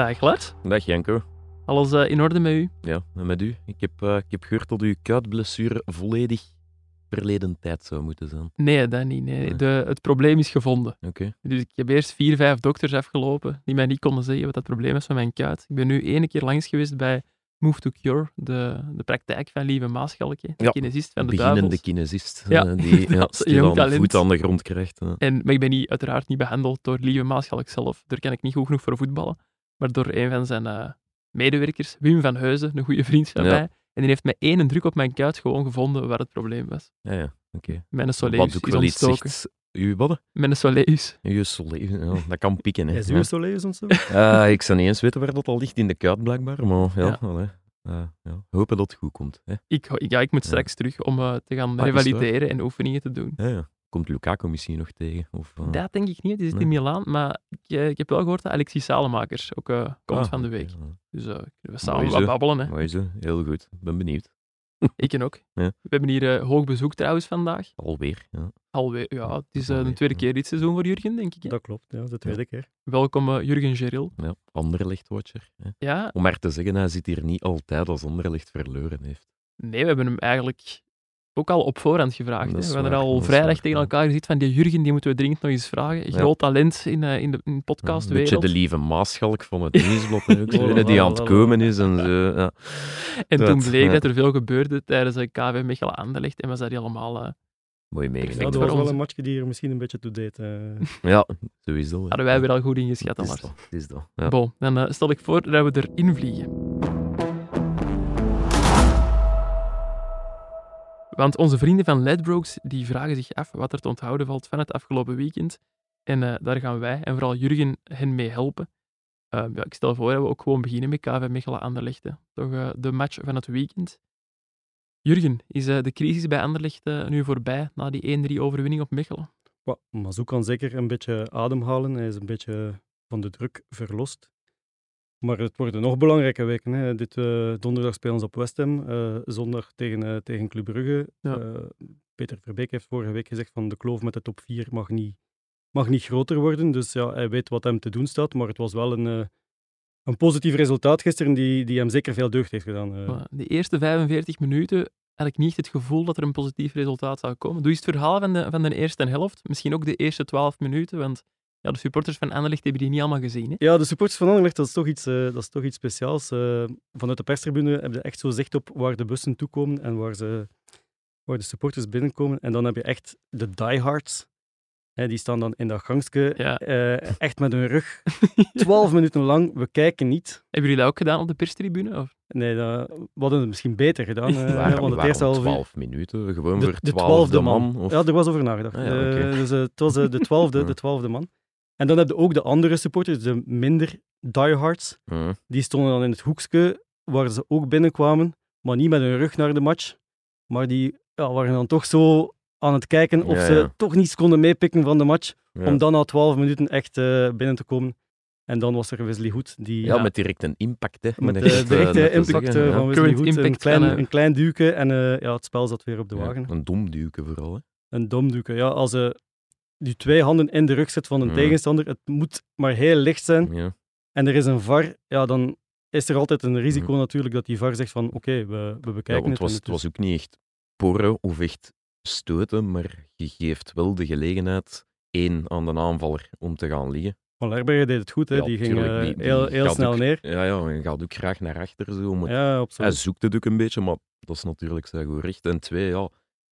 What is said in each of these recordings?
Dag Lars. Dag Janko. Alles uh, in orde met u? Ja, en met u. Ik heb, uh, ik heb gehoord dat uw kuitblessure volledig verleden tijd zou moeten zijn. Nee, dat niet. Nee. nee. De, het probleem is gevonden. Oké. Okay. Dus ik heb eerst vier, vijf dokters afgelopen die mij niet konden zeggen wat dat probleem is van mijn kuit. Ik ben nu ene keer langs geweest bij Move to Cure, de, de praktijk van Lieve Maaschalkje, de ja, kinesist van de beginnende Duivels. kinesist, Ja. uh, die ja, talent. voet aan de grond krijgt. hè. En, maar ik ben niet, uiteraard niet behandeld door Lieve Maaschalk zelf. Daar ken ik niet goed genoeg voor voetballen. Maar door een van zijn eh, medewerkers, Wim van Heuzen, een goede vriend van Ja. mij. En die heeft met één druk op mijn kuit gewoon gevonden waar het probleem was. Ja, ja, oké. Mijn Wat soleus is ontstoken. Uw wat? Mijn soleus. Uw soleil, ja, dat kan pikken. Hè. Is uw of zo? Eh, ik zou niet eens weten waar dat al ligt in de kuit, blijkbaar. Maar ja, Ja. allee. Eh, ja. hopen dat het goed komt. Hè. Ik, ja, ik moet Ja. straks terug om te gaan Ah, revalideren en oefeningen te doen. Ja, ja. Komt Lukaku misschien nog tegen? Of, eh, Dat denk ik niet, die zit Nee. in Milaan. Maar ik, eh, ik heb wel gehoord dat Alexis Salemakers ook eh, komt ah, van de week. ja. Dus eh, kunnen we samen Mooi wat zo. babbelen. Hè. Mooi zo, heel goed. Ik ben benieuwd. Ik en ook. Ja. We hebben hier eh, hoog bezoek trouwens vandaag. Alweer. Ja. Alweer, ja, het is de tweede keer dit seizoen voor Jurgen, denk ik. hè. Dat klopt, ja, de tweede keer. Welkom Jurgen Geril. Ja. Anderlecht-watcher. hè. Ja, Om maar te zeggen, hij zit hier niet altijd als Anderlecht verloren heeft. nee, we hebben hem eigenlijk ook al op voorhand gevraagd. We hadden waar, al vrijdag waar, tegen ja. elkaar gezegd van die Jurgen, die moeten we dringend nog eens vragen. Ja. Groot talent in, eh, in de in de Ja, podcastwereld. een beetje de lieve maatschalk van het nieuwsblad. Oh, die aan het komen is. En zo, ja. En Dat, toen bleek ja. dat er veel gebeurde tijdens de KV Mechelen Anderlecht en was dat helemaal... eh, Mooi Ja, meegemaakt. Perfect dat was wel een matchje die er misschien een beetje toe deed. eh. Ja, hè. hadden wij weer al goed ingeschat. Lars. dat. Het is dat. Ja. Bon, dan eh, stel ik voor dat we erin vliegen. Want onze vrienden van Ledbrokes die vragen zich af wat er te onthouden valt van het afgelopen weekend. En eh, daar gaan wij, en vooral Jurgen, hen mee helpen. Eh, ja, ik stel voor dat we ook gewoon beginnen met KV Mechelen Anderlecht. Toch eh, de match van het weekend. Jurgen, is eh, de crisis bij Anderlecht nu voorbij na die 1-3 overwinning op Mechelen? Wa- Mazou kan zeker een beetje ademhalen. Hij is een beetje van de druk verlost. Maar het worden nog belangrijke weken. Hè. Dit eh, donderdag spelen ze op West Ham. eh, zondag tegen, eh, tegen Club Brugge. Ja. Peter Verbeek heeft vorige week gezegd van de kloof met de top 4 mag niet, mag niet groter worden. Dus ja, hij weet wat hem te doen staat. Maar het was wel een, een positief resultaat gisteren die, die hem zeker veel deugd heeft gedaan. De eerste 45 minuten had ik niet het gevoel dat er een positief resultaat zou komen. Doe eens het verhaal van de, van de eerste helft. Misschien ook de eerste 12 minuten, want ja, de supporters van Anderlecht hebben die niet allemaal gezien. Hè? Ja, de supporters van Anderlecht, dat is toch iets, eh, dat is toch iets speciaals. Eh, vanuit de perstribune heb je echt zo zicht op waar de bussen toekomen en waar, ze, waar de supporters binnenkomen. En dan heb je echt de diehards. Hè, die staan dan in dat gangske, Ja. eh, echt met hun rug. Twaalf minuten lang, we kijken niet. Hebben jullie dat ook gedaan op de perstribune? Of? Nee, dat, we hadden het misschien beter gedaan. eh, Waarom, want het eerste half uur- 12 minuten? Gewoon de, voor de 12 twaalfde man? man. Of... Ja, er was over nagedacht. Ah, ja. Eh, dus het was de, twaalfde, de twaalfde man. En dan heb je ook de andere supporters, de minder diehards. Hm. Die stonden dan in het hoekje waar ze ook binnenkwamen, maar niet met hun rug naar de match. Maar die ja, waren dan toch zo aan het kijken of Ja, ze ja. toch niets konden meepikken van de match, Ja. om dan na 12 minuten echt eh, binnen te komen. En dan was er Wesley Hoed, die Ja, Ja. met direct een impact. Hè. met de eh, directe impact eh, ja. van Wesley Hoed, een klein, van, een klein duwke en eh, ja, het spel zat weer op de Ja, wagen. Een domduwke vooral. Hè. Een domduwke, ja, als je die twee handen in de rug zet van een Ja. tegenstander, het moet maar heel licht zijn, Ja. en er is een VAR, ja, dan is er altijd een risico natuurlijk dat die VAR zegt van oké, we, we Ja, bekijken want het was, het was ook niet echt porren of echt stoten, maar je geeft wel de gelegenheid één aan de aanvaller om te gaan liggen. Van Lerbergen deed het goed, hè. Ja, die ging tuurlijk, eh, die- die heel, heel snel ook- neer. Ja, ja, en gaat ook graag naar achter. Zo, het- Ja, Hij zoekt het ook een beetje, maar dat is natuurlijk zijn goed recht. En twee, ja,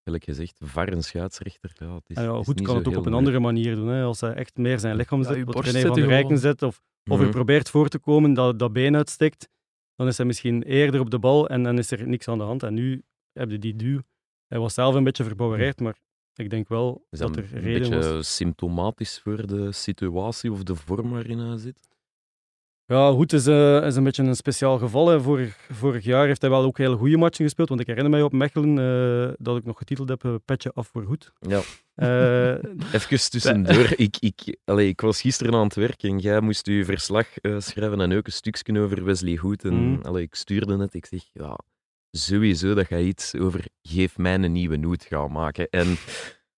gelijk gezegd, VAR en scheidsrechter. Ja, het is, En ja, is goed kan het ook op een moeilijk. andere manier doen. Hè. Als hij echt meer zijn lichaam zet, wat René zet van hij Rijken zet, of, of hij Mhm. probeert voor te komen, dat dat been uitsteekt, dan is hij misschien eerder op de bal en dan is er niks aan de hand. En nu heb je die duw. Hij was zelf een beetje verbouwereerd, maar ik denk wel Is dat dat er een reden beetje was. symptomatisch voor de situatie of de vorm waarin hij zit? Ja, Hoed is, eh, is een beetje een speciaal geval. Hè. Vorig, vorig jaar heeft hij wel ook hele goede matchen gespeeld, want ik herinner mij op Mechelen eh, dat ik nog getiteld heb, eh, petje af voor Hoed. Ja. Even tussendoor. ik, ik, allee, ik was gisteren aan het werk en jij moest je verslag schrijven en ook een stukje over Wesley Hoed. En allee, ik stuurde het. Ik zeg, ja, sowieso dat jij iets over geef mij een nieuwe noot gaan maken. En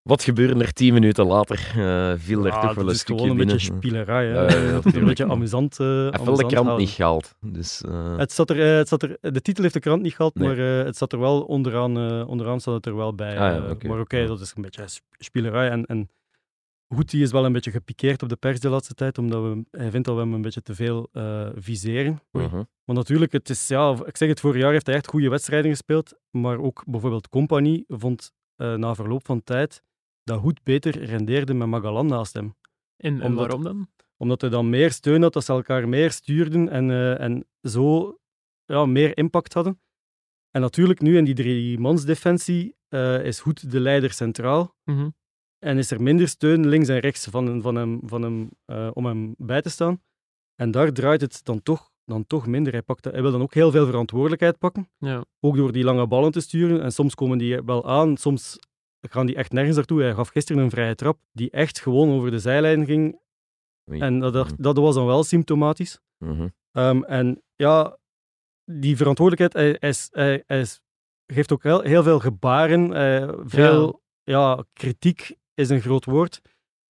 Wat gebeurde er tien minuten later? Eh, viel er toch wel een is stukje gewoon een binnen. beetje spielerij. Hè. Ja, ja, Dat is een beetje amusant. eh Hij heeft wel de krant houden. niet gehaald. Dus, eh, Het zat er, het zat er, de titel heeft de krant niet gehad, Nee. maar het zat er wel onderaan, onderaan staat het er wel bij. Ah. Maar oké, dat is een beetje sp- spielerij. En, en Goed, die is wel een beetje gepikeerd op de pers de laatste tijd, omdat we, hij vindt dat we hem een beetje te veel viseren. mhm. Maar natuurlijk, het is, ja, ik zeg het, vorig jaar heeft hij echt goede wedstrijden gespeeld, maar ook bijvoorbeeld Compagnie vond na verloop van tijd dat Hoed beter rendeerde met Magalan naast hem. En, en Omdat- waarom dan? Omdat hij dan meer steun had, dat ze elkaar meer stuurden en, eh, en zo ja, meer impact hadden. En natuurlijk, nu in die drie-mans-defensie eh, is Hoed de leider centraal. Mhm. En is er minder steun links en rechts van, van hem, van hem, eh, om hem bij te staan. En daar draait het dan toch, dan toch minder. Hij, pakt, hij wil dan ook heel veel verantwoordelijkheid pakken. Ja. Ook door die lange ballen te sturen. En soms komen die wel aan, soms gaan die echt nergens naartoe. Hij gaf gisteren een vrije trap die echt gewoon over de zijlijn ging. En dat, dat, Mhm. dat was dan wel symptomatisch. Mhm. Ehm, en ja, die verantwoordelijkheid, hij, hij, hij, geeft ook heel, heel veel gebaren. veel ja. kritiek is een groot woord.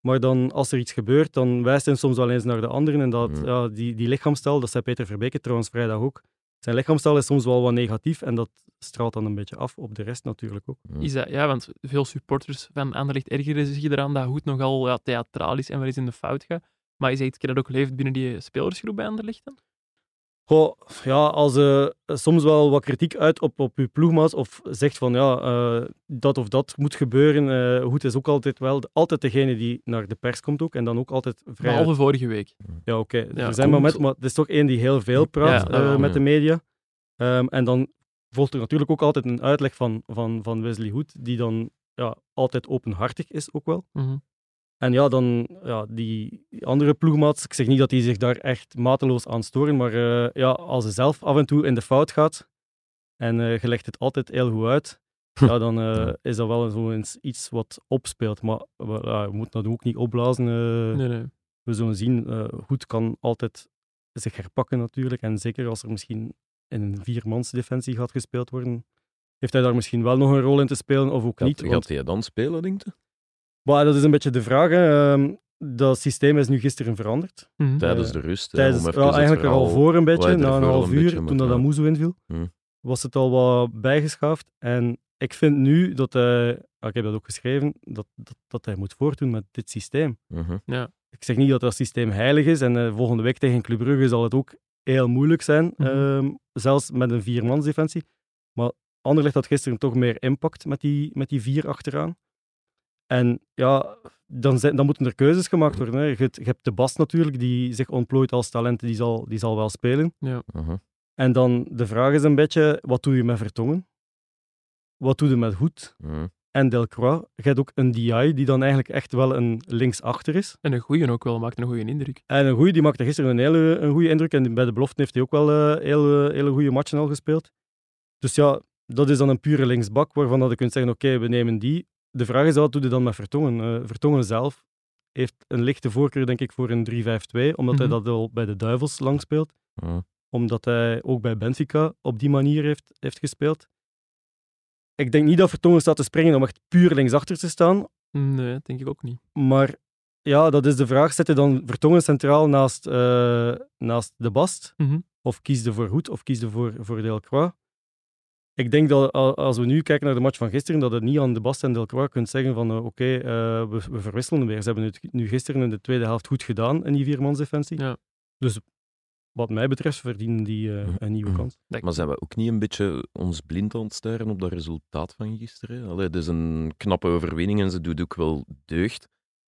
Maar dan, als er iets gebeurt, dan wijst hij soms wel eens naar de anderen. En dat, Mhm. ja, die, die lichaamstaal, dat zei Peter Verbeke trouwens vrijdag ook. Zijn lichaamstaal is soms wel wat negatief en dat straalt dan een beetje af op de rest natuurlijk ook. Is dat, ja, want veel supporters van Anderlecht ergeren zich eraan dat Hoed nogal ja, theatraal is en wel eens in de fout gaat. Maar is dat iets dat ook leeft binnen die spelersgroep bij Anderlecht dan? Goh, ja, als je soms wel wat kritiek uit op, op je ploegmaat of zegt van ja, eh, dat of dat moet gebeuren. eh Hoed is ook altijd wel altijd degene die naar de pers komt ook en dan ook altijd vrij... Behalve vorige week. Ja, oké. Ja, er zijn momenten, maar het is toch één die heel veel praat Ja, eh, met de media. Ehm, en dan volgt er natuurlijk ook altijd een uitleg van, van, van Wesley Hoed, die dan ja, altijd openhartig is ook wel. Mhm. En ja, dan ja, die andere ploegmaats, ik zeg niet dat die zich daar echt mateloos aan storen, maar eh, ja, als ze zelf af en toe in de fout gaat en eh je legt het altijd heel goed uit, ja, dan eh, is dat wel zo eens iets wat opspeelt. Maar we, moeten dat ook niet opblazen. Nee, nee. We zullen zien, Goed kan altijd zich herpakken natuurlijk. En zeker als er misschien in een viermansdefensie gaat gespeeld worden, heeft hij daar misschien wel nog een rol in te spelen of ook Gaat, niet. gaat Want, hij dan spelen, denk je? Maar dat is een beetje de vraag. hè. Ehm, dat systeem is nu gisteren veranderd. Mhm. Tijdens de rust. hè, Tijdens, ja, het eigenlijk er al voor een beetje, na een half uur, toen dat. Amuzu inviel, Hm. was het al wat bijgeschaafd. En ik vind nu dat hij, ah, ik heb dat ook geschreven, dat, dat, dat hij moet voortdoen met dit systeem. Mhm. Ik zeg niet dat dat systeem heilig is en eh, volgende week tegen Club Brugge zal het ook heel moeilijk zijn, Mhm. ehm, zelfs met een viermansdefensie. Maar Anderlecht had gisteren toch meer impact met die, met die vier achteraan. En ja, dan, zijn, dan moeten er keuzes gemaakt worden. Hè. Je, hebt- je hebt de Bas natuurlijk, die zich ontplooit als talent, die zal, die zal wel spelen. Mhm. En dan de vraag is een beetje, wat doe je met Vertongen? Wat doe je met Hoed Mhm. en Delcroix? Je hebt ook een DI, die dan eigenlijk echt wel een linksachter is. En een goeie ook wel, maakt een goede indruk. En een goeie, die maakte gisteren een hele een goede indruk. En bij de belofte heeft hij ook wel eh, hele, hele goede matchen al gespeeld. Dus ja, dat is dan een pure linksbak, waarvan dat je kunt zeggen, oké, we nemen die. De vraag is, wat doe je dan met Vertongen? Eh, Vertongen zelf heeft een lichte voorkeur, denk ik, voor een 3-5-2, omdat Mhm. hij dat al bij de Duivels lang speelt. Mhm. Omdat hij ook bij Benfica op die manier heeft, heeft gespeeld. Ik denk niet dat Vertongen staat te springen om echt puur linksachter te staan, Nee, dat denk ik ook niet. maar ja, dat is de vraag. Zet je dan Vertongen centraal naast, eh, naast de Bast? Mhm. Of kies je voor Hoed of kies je voor, voor Delcroix? Ik denk dat als we nu kijken naar de match van gisteren, dat het niet aan de Bast en Delcroix kunt zeggen van eh, oké, eh, we, we verwisselen weer. Ze hebben het nu gisteren in de tweede helft goed gedaan in die viermansdefensie. Ja. Dus wat mij betreft verdienen die eh, een nieuwe kans. Dat- Maar zijn we ook niet een beetje ons blind aan het staren op dat resultaat van gisteren? Allee, het is een knappe overwinning en ze doet ook wel deugd.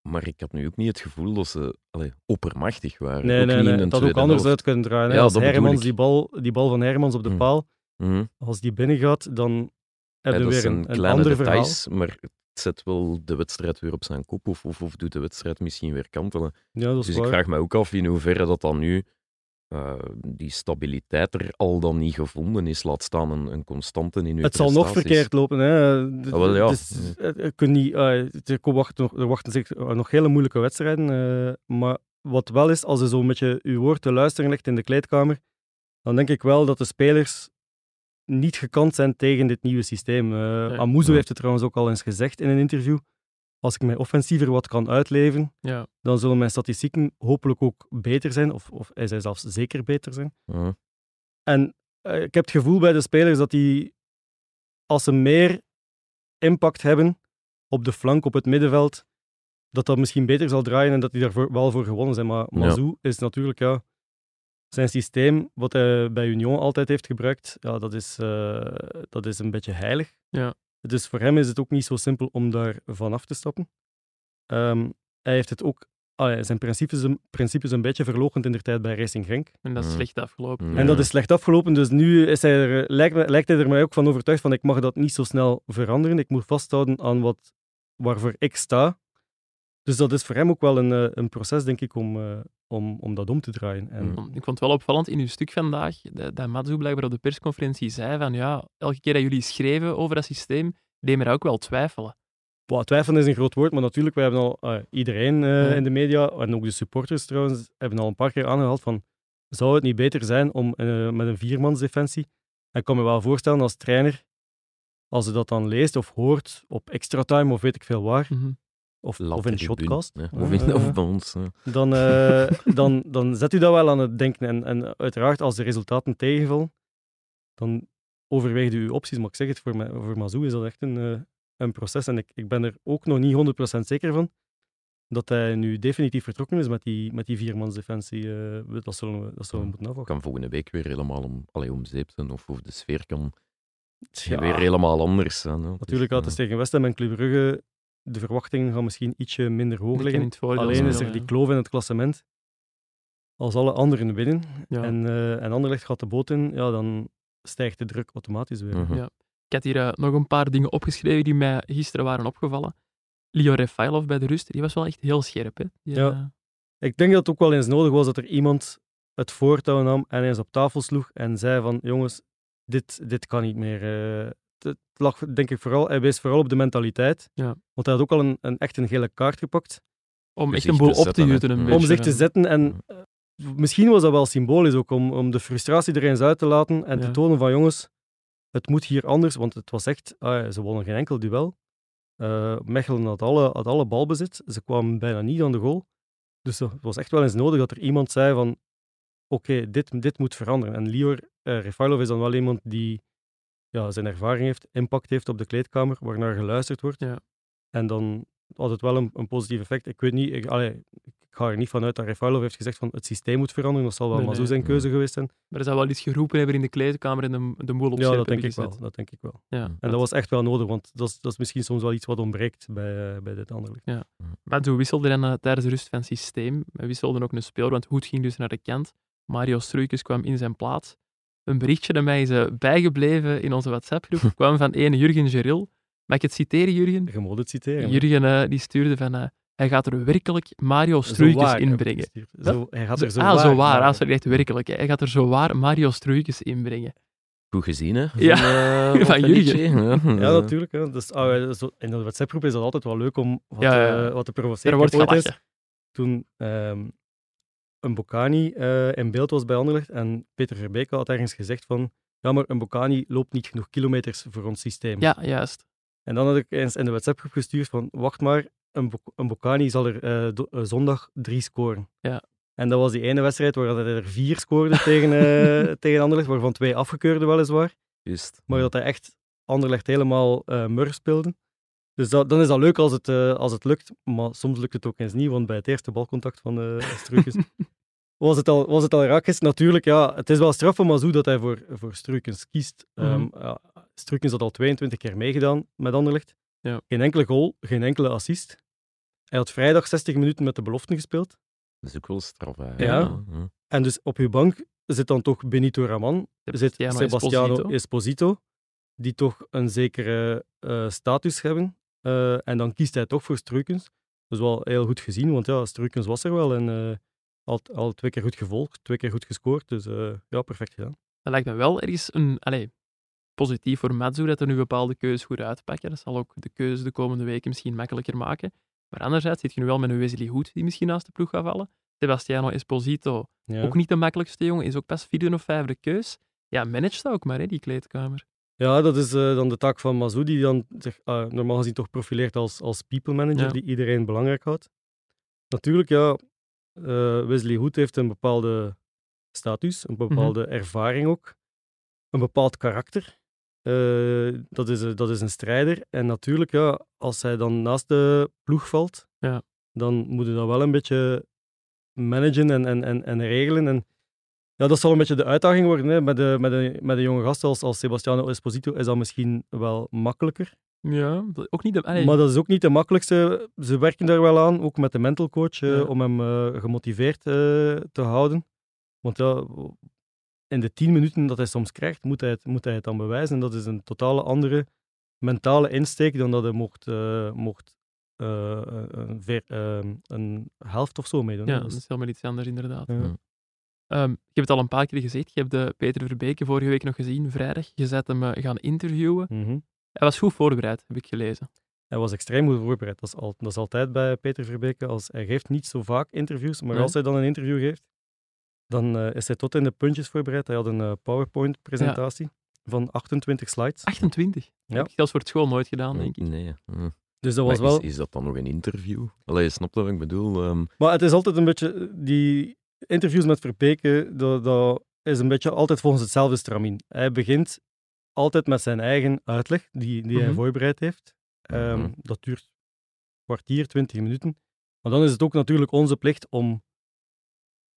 Maar ik had nu ook niet het gevoel dat ze allee, oppermachtig waren. Nee, ook nee, niet nee. in de Dat had ook anders helft. uit kunnen draaien. Ja, als Hermans ik. die bal, die bal van Hermans op de Hm. paal, Mhm. als die binnen gaat, dan we dat weer een, een kleine ander verhaal. details, maar het zet wel de wedstrijd weer op zijn kop of, of, of doet de wedstrijd misschien weer kantelen. Ja, dat is Dus ik waar. vraag me ook af in hoeverre dat dan nu eh, die stabiliteit er al dan niet gevonden is, laat staan een, een constante in uw Het zal nog verkeerd lopen. Hè. D- Ah, wel, ja. dus, eh, je kunt niet, eh, er, wachten er wachten zich eh, nog hele moeilijke wedstrijden. maar wat wel is, als je zo met je, je woord te luisteren legt in de kleedkamer, dan denk ik wel dat de spelers niet gekant zijn tegen dit nieuwe systeem. Eh Ja. Amuzo Ja. heeft het trouwens ook al eens gezegd in een interview. als ik mij offensiever wat kan uitleven, Ja. dan zullen mijn statistieken hopelijk ook beter zijn, of, of hij zou zelfs zeker beter zijn. En eh, ik heb het gevoel bij de spelers dat die, als ze meer impact hebben op de flank, op het middenveld, dat dat misschien beter zal draaien en dat die daar wel voor gewonnen zijn. Maar Ja. Mazou is natuurlijk ja, zijn systeem, wat hij bij Union altijd heeft gebruikt, ja, dat, is, eh, dat is een beetje heilig. Ja. Dus voor hem is het ook niet zo simpel om daar vanaf te stappen. Ehm, hij heeft het ook, allee, zijn principes, een- principes een beetje verlogend in de tijd bij Racing Genk. En dat is Mm. slecht afgelopen. Mm. En dat is slecht afgelopen, dus nu is hij er, lijkt, me- lijkt hij er mij ook van overtuigd van ik mag dat niet zo snel veranderen. Ik moet vasthouden aan wat, waarvoor ik sta. Dus dat is voor hem ook wel een, eh, een proces, denk ik, om, eh, om, om dat om te draaien. En, Mm. Ik vond het wel opvallend in uw stuk vandaag dat, dat Matsu blijkbaar op de persconferentie zei van ja, elke keer dat jullie schreven over dat systeem, deed me dat ook wel twijfelen. Wow, twijfelen is een groot woord, maar natuurlijk, wij hebben al, eh, iedereen Ja. in de media, en ook de supporters trouwens, hebben al een paar keer aangehaald van, zou het niet beter zijn om met een viermansdefensie? En ik kan me wel voorstellen als trainer, als je dat dan leest of hoort op extra time of weet ik veel waar, Mhm. Of, in Tribune, Shotcast, Of, in, of bij ons. dan, eh, dan, dan zet u dat wel aan het denken. En, en uiteraard, als de resultaten tegenvallen, dan overweegt u uw opties. Maar ik zeg het, voor, mij, voor Mazou is dat echt een, eh, een proces. En ik, ik ben er ook nog niet 100% zeker van dat hij nu definitief vertrokken is met die, met die viermansdefensie. eh dat zullen we, dat zullen we moeten afwachten. kan volgende week weer helemaal om, allee, om zeep zijn. Of, of de sfeer kan Ja, weer helemaal anders zijn. hè. Natuurlijk, had eh, het tegen West Ham en Club Brugge. De verwachtingen gaan misschien ietsje minder hoog liggen. Alleen is er die kloof in het klassement. Als alle anderen winnen Ja. en, eh en Anderlecht gaat de boot in, ja, dan stijgt de druk automatisch weer. mhm. Ja. Ik had hier eh, nog een paar dingen opgeschreven die mij gisteren waren opgevallen. Leo Refailov bij de rust, die was wel echt heel scherp. Hè? Die, Ja. eh, Ik denk dat het ook wel eens nodig was dat er iemand het voortouw nam en eens op tafel sloeg en zei van, jongens, dit, dit kan niet meer. Het lag, denk ik, vooral, hij wees vooral op de mentaliteit. Ja. Want hij had ook al een, een, echt een gele kaart gepakt. om echt zich een boel te op te jutten. Een Om beetje, om zich te zetten en eh, misschien was dat wel symbolisch ook, om, om de frustratie er eens uit te laten en Ja. te tonen van, jongens, het moet hier anders, want het was echt, ah ja, ze wonnen geen enkel duel. Eh, Mechelen had alle, had alle balbezit, ze kwamen bijna niet aan de goal. Dus het was echt wel eens nodig dat er iemand zei van, oké, dit, dit moet veranderen. En Lior uh, Refailov is dan wel iemand die ja, zijn ervaring heeft, impact heeft op de kleedkamer, waarnaar geluisterd wordt. Ja. En dan had het wel een, een positief effect. Ik weet niet, ik, allee, ik ga er niet vanuit dat Refailov heeft gezegd van het systeem moet veranderen. Dat zal wel Nee, Mazou nee. zijn keuze geweest zijn. Maar er zou wel iets geroepen hebben in de kleedkamer en de, de boel op Ja, dat denk ik wel. Dat denk ik wel. Ja. Mm. En dat was echt wel nodig, want dat is, dat is misschien soms wel iets wat ontbreekt bij, eh, bij dit andere. Matsu wisselde dan eh, tijdens de rust van systeem. We wisselden ook een speler, want Hoed ging dus naar de kant. Mario Struikens kwam in zijn plaats. Een berichtje dat mij is eh, bijgebleven in onze WhatsApp-groep kwam van ene Jurgen Geril. Mag ik het citeren, Jurgen? Je moet het citeren. Jurgen eh, die stuurde van... eh, hij gaat er werkelijk Mario Struikens inbrengen. Zo, hij gaat er zo ah, waar. zo waar. Ah, sorry, echt werkelijk. hè. Hij gaat er zo waar Mario Struikens inbrengen. Goed gezien, hè? Ja, Van, eh, van Jurgen. Ja, natuurlijk. Hè. Dus, ja, zo- in de WhatsApp-groep is dat altijd wel leuk om wat, Ja, ja, ja. wat te provoceren. Er wordt gelachen. toen ehm een Bocani eh, in beeld was bij Anderlecht en Peter Verbeke had ergens gezegd van ja, maar een Bocani loopt niet genoeg kilometers voor ons systeem. Ja, juist. En dan had ik eens in de WhatsApp-groep gestuurd van wacht maar, een, Bo een Bocani zal er eh, do- eh, zondag drie scoren. Ja. En dat was die ene wedstrijd waar hij er vier scoorde tegen, eh, tegen Anderlecht, waarvan twee afgekeurde weliswaar. Juist. Maar dat hij echt Anderlecht helemaal eh murf speelde. Dus dat, dan is dat leuk als het, eh, als het lukt, maar soms lukt het ook eens niet, want bij het eerste balcontact van uh, Struikens was, het al, was het al raak. Natuurlijk, ja, het is wel straf van Mazou dat hij voor, voor Struikens kiest. Ehm, ja, Struikens had al 22 keer meegedaan met Anderlecht. Ja. Geen enkele goal, geen enkele assist. Hij had vrijdag 60 minuten met de beloften gespeeld. Dat is ook wel straf, hè. Ja. En dus op uw bank zit dan toch Benito Raman, zit Sebastiano. Esposito, die toch een zekere eh, status hebben. Eh, en dan kiest hij toch voor Struikens. Dat is wel heel goed gezien, want ja, Struikens was er wel en eh, al, al twee keer goed gevolgd, twee keer goed gescoord. Dus eh, ja, perfect gedaan. Dat lijkt me wel ergens een, allee, positief voor Matsu dat er nu bepaalde keuzes goed uitpakken. Dat zal ook de keuze de komende weken misschien makkelijker maken. Maar anderzijds zit je nu wel met een Wesley Hoed die misschien naast de ploeg gaat vallen. Sebastiano Esposito, Ja. ook niet de makkelijkste jongen, is ook pas vierde of vijfde keus. Ja, manage dat ook maar, hè, die kleedkamer. Ja, dat is eh, dan de taak van Mazou, die dan zich ah, normaal gezien toch profileert als, als people manager, Ja. die iedereen belangrijk houdt. Natuurlijk, ja, eh, Wesley Hood heeft een bepaalde status, een bepaalde ervaring ook, een bepaald karakter. Eh, dat, is, een- dat is een strijder. En natuurlijk, ja, als hij dan naast de ploeg valt, Ja. dan moet je dat wel een beetje managen en, en, en, en regelen. En ja, dat zal een beetje de uitdaging worden. Hè. Met, de, met, de, met de jonge gasten als, als Sebastiano Esposito is dat misschien wel makkelijker. Ja, dat- ook niet de... allee, Maar dat is ook niet de makkelijkste. Ze werken daar wel aan, ook met de mental coach, eh, om hem eh, gemotiveerd eh, te houden. Want ja, in de tien minuten dat hij soms krijgt, moet hij het, moet hij het dan bewijzen. En dat is een totale andere mentale insteek dan dat hij mocht, eh, mocht eh, een, ver- een helft of zo meedoen. ja, dat is helemaal iets anders inderdaad. ja. Ja. Ehm, ik heb het al een paar keer gezegd. Je hebt de Peter Verbeke vorige week nog gezien, vrijdag. Je zet hem eh, gaan interviewen. Mhm. Hij was goed voorbereid, heb ik gelezen. Hij was extreem goed voorbereid. Dat is, al, dat is altijd bij Peter Verbeke. Als, hij geeft niet zo vaak interviews, maar Nee. als hij dan een interview geeft, dan eh, is hij tot in de puntjes voorbereid. Hij had een eh, PowerPoint-presentatie van 28 slides. 28. Ja. Dat heb ik zelfs voor het school nooit gedaan, denk ik. Nee. hm. Dus dat was Maar wel... is, is dat dan nog een interview? Allee, je snapt wat ik bedoel? Ehm, Maar het is altijd een beetje... Die interviews met Verbeke, dat, dat is een beetje altijd volgens hetzelfde stramien. Hij begint altijd met zijn eigen uitleg, die, die hij Mhm. voorbereid heeft. Ehm, Mhm. Dat duurt een kwartier, twintig minuten. Maar dan is het ook natuurlijk onze plicht om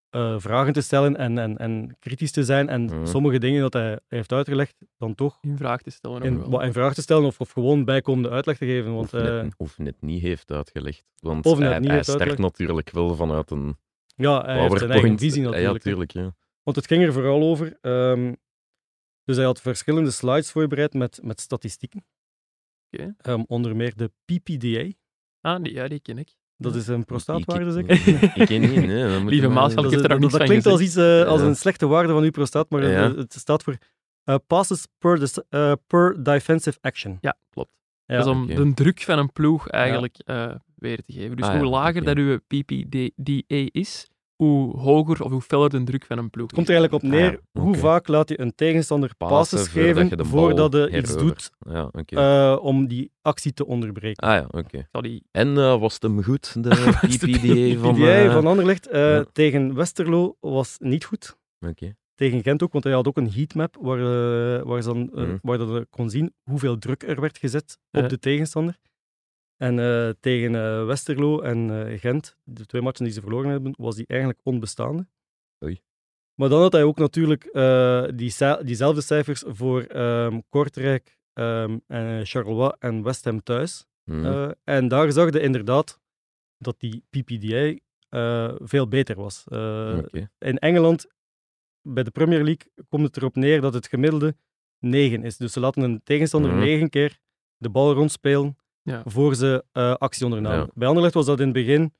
eh, vragen te stellen en, en, en kritisch te zijn. En Mhm. sommige dingen dat hij heeft uitgelegd, dan toch In vraag te stellen. ook in, in vraag te stellen of, of gewoon bijkomende uitleg te geven. Want of, eh, net, of net niet heeft uitgelegd. Want Of hij, hij start natuurlijk wel vanuit een ja, hij heeft zijn eigen visie natuurlijk. tuurlijk. Ja. Want het ging er vooral over. ehm, dus hij had verschillende slides voorbereid met, met statistieken. Ehm, onder meer de PPDA. Ah, die, ja, die ken ik. Dat is een prostaatwaarde, Ik- zeker? Ik ken niet, nee. Lieve Maarschalk, Dat, er dat- dat klinkt als, iets, eh, als een slechte waarde van uw prostaat, maar Ja. het, het staat voor eh, passes per, dis- eh, per defensive action. Ja, klopt. Ja. dat is om de druk van een ploeg eigenlijk eh, weer te geven. Dus Ah, hoe ja, lager oké. dat uw PPDA is, hoe hoger of hoe feller de druk van een ploeg Het komt er eigenlijk op Ah, neer, ja, hoe vaak laat je een tegenstander Passen passes voordat geven je de voordat je iets herovert. doet Ja, oké. eh, om die actie te onderbreken. ah ja, oké. En eh, was het hem goed, de PPDA van... PPDA eh, van Anderlecht eh, ja. tegen Westerlo was niet goed. Oké. Tegen Gent ook, want hij had ook een heatmap waar, eh, waar, ze dan, eh, Mhm. waar dat je kon zien hoeveel druk er werd gezet op de tegenstander. En eh, tegen Westerlo en Gent, de twee matchen die ze verloren hebben, was die eigenlijk onbestaande. Oei. Maar dan had hij ook natuurlijk die, diezelfde cijfers voor ehm, Kortrijk, ehm, en Charleroi en West Ham thuis. Hm. Eh, en daar zag je inderdaad dat die PPDA eh, veel beter was. In Engeland, bij de Premier League, komt het erop neer dat het gemiddelde 9 is. Dus ze laten een tegenstander Mhm. 9 keer de bal rondspelen Ja. voor ze eh, actie ondernamen. Ja. Bij Anderlecht was dat in het begin,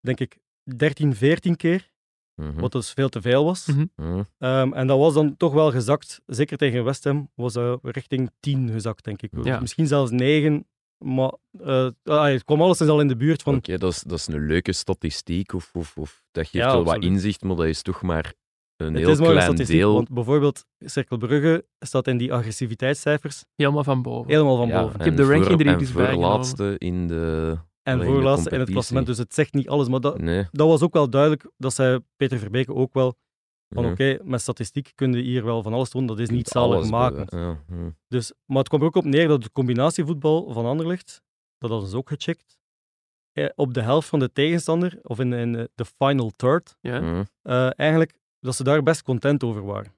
denk ik, 13, 14 keer, Mhm. wat dus veel te veel was. Mhm. Hm. Ehm, en dat was dan toch wel gezakt, zeker tegen West Ham, was dat richting 10 gezakt, denk ik. Ja. Misschien zelfs 9, maar eh, ah, het kwam alleszins al in de buurt van Oké, dat, is, dat is een leuke statistiek, of, of, of dat geeft Ja, wel wat inzicht, maar dat is toch maar een Het heel is maar een klein statistiek, deel. want bijvoorbeeld Cirkel Brugge staat in die agressiviteitscijfers Helemaal van boven. helemaal van Ja, boven. Ik heb en de ranking voor- er en eens bij voorlaatste in de... En voorlaatste in het klassement, dus het zegt niet alles. Maar dat, Nee. dat was ook wel duidelijk, dat zei Peter Verbeke ook wel, van ja. oké, met statistiek kun je hier wel van alles doen, dat is niet zalig maken. Ja. Dus, maar het kwam er ook op neer dat de combinatievoetbal van Anderlecht, dat hadden ze ook gecheckt, eh, op de helft van de tegenstander, of in, in de final third, Ja? Eh, eigenlijk, dat ze daar best content over waren.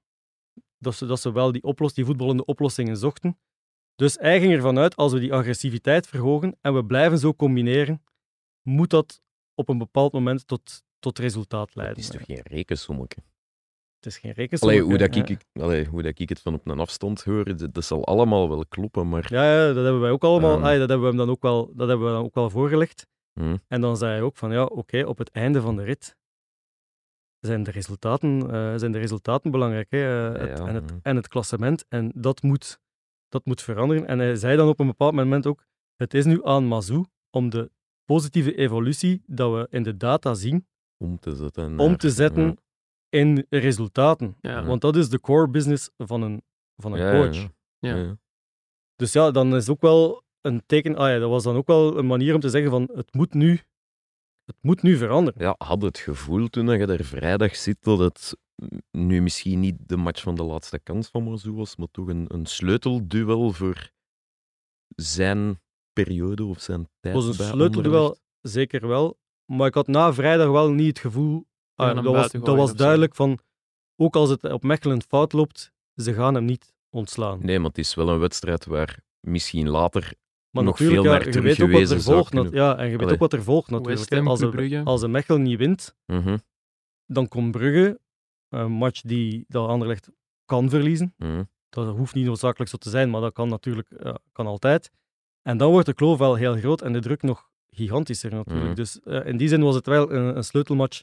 Dat ze, dat ze wel die, oplos, die voetballende oplossingen zochten. Dus hij ging ervan uit, als we die agressiviteit verhogen en we blijven zo combineren, moet dat op een bepaald moment tot, tot resultaat leiden. Het is toch geen rekensommetje? Het is geen rekensom. Allee, hoe, dat ik, allee, hoe dat ik het van op een afstand hoor, dat, dat zal allemaal wel kloppen, maar... Ja, ja, dat hebben wij ook allemaal. Ehm. dat hebben we hem dan ook wel, dat hebben we dan ook wel voorgelegd. Hm. En dan zei hij ook van ja, oké, op het einde van de rit zijn de resultaten, eh, zijn de resultaten belangrijk. Hè? eh, het- Ja, en, het, en het klassement. En dat moet, dat moet veranderen. En hij zei dan op een bepaald moment ook: het is nu aan Mazou om de positieve evolutie dat we in de data zien, Om te zetten. om te zetten ja. in resultaten. Ja. Want dat is de core business van een, van een Ja, coach. ja. Ja. Ja. Dus ja, dan is ook wel een teken. Ah ja, dat was dan ook wel een manier om te zeggen van het moet nu, het moet nu veranderen. Ja, had het gevoel toen je er vrijdag zit dat het nu misschien niet de match van de laatste kans van Mazou was, maar toch een, een sleutelduel voor zijn periode of zijn tijd. Het was een sleutelduel, Anderlecht. zeker wel. Maar ik had na vrijdag wel niet het gevoel. Ja, ah, hem dat, was, dat was duidelijk van. Ook als het op Mechelen fout loopt, ze gaan hem niet ontslaan. Nee, maar het is wel een wedstrijd waar misschien later maar nog natuurlijk, veel ja, je weet ook wat er volgt. kunnen. Ja, en je weet Allee. ook wat er volgt natuurlijk. Ham, Als, de, Brugge. als de Mechelen niet wint, Mhm, dan komt Brugge, een match die dat Anderlecht kan verliezen. mhm. Dat hoeft niet noodzakelijk zo te zijn, maar dat kan natuurlijk ja, kan altijd. En dan wordt de kloof wel heel groot en de druk nog gigantischer natuurlijk. Mhm. Dus eh, in die zin was het wel een, een sleutelmatch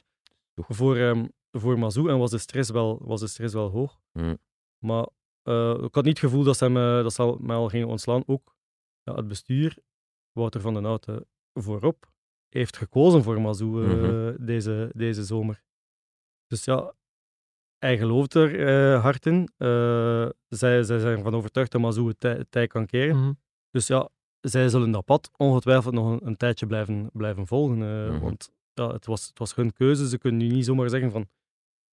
voor, ehm voor Mazou en was de stress wel, was de stress wel hoog. Maar eh, ik had niet het gevoel dat ze, hem, eh, dat ze mij al gingen ontslaan. Ook ja, het bestuur, Wouter van den Houten voorop, heeft gekozen voor Mazou eh, Mhm. deze, deze zomer. Dus ja, hij gelooft er eh, hard in. Eh, zij, zij zijn ervan overtuigd dat Mazou het tij, het tij kan keren. Mhm. Dus ja, zij zullen dat pad ongetwijfeld nog een, een tijdje blijven, blijven volgen. Mhm. Want ja, het, was, het was hun keuze. Ze kunnen nu niet zomaar zeggen van,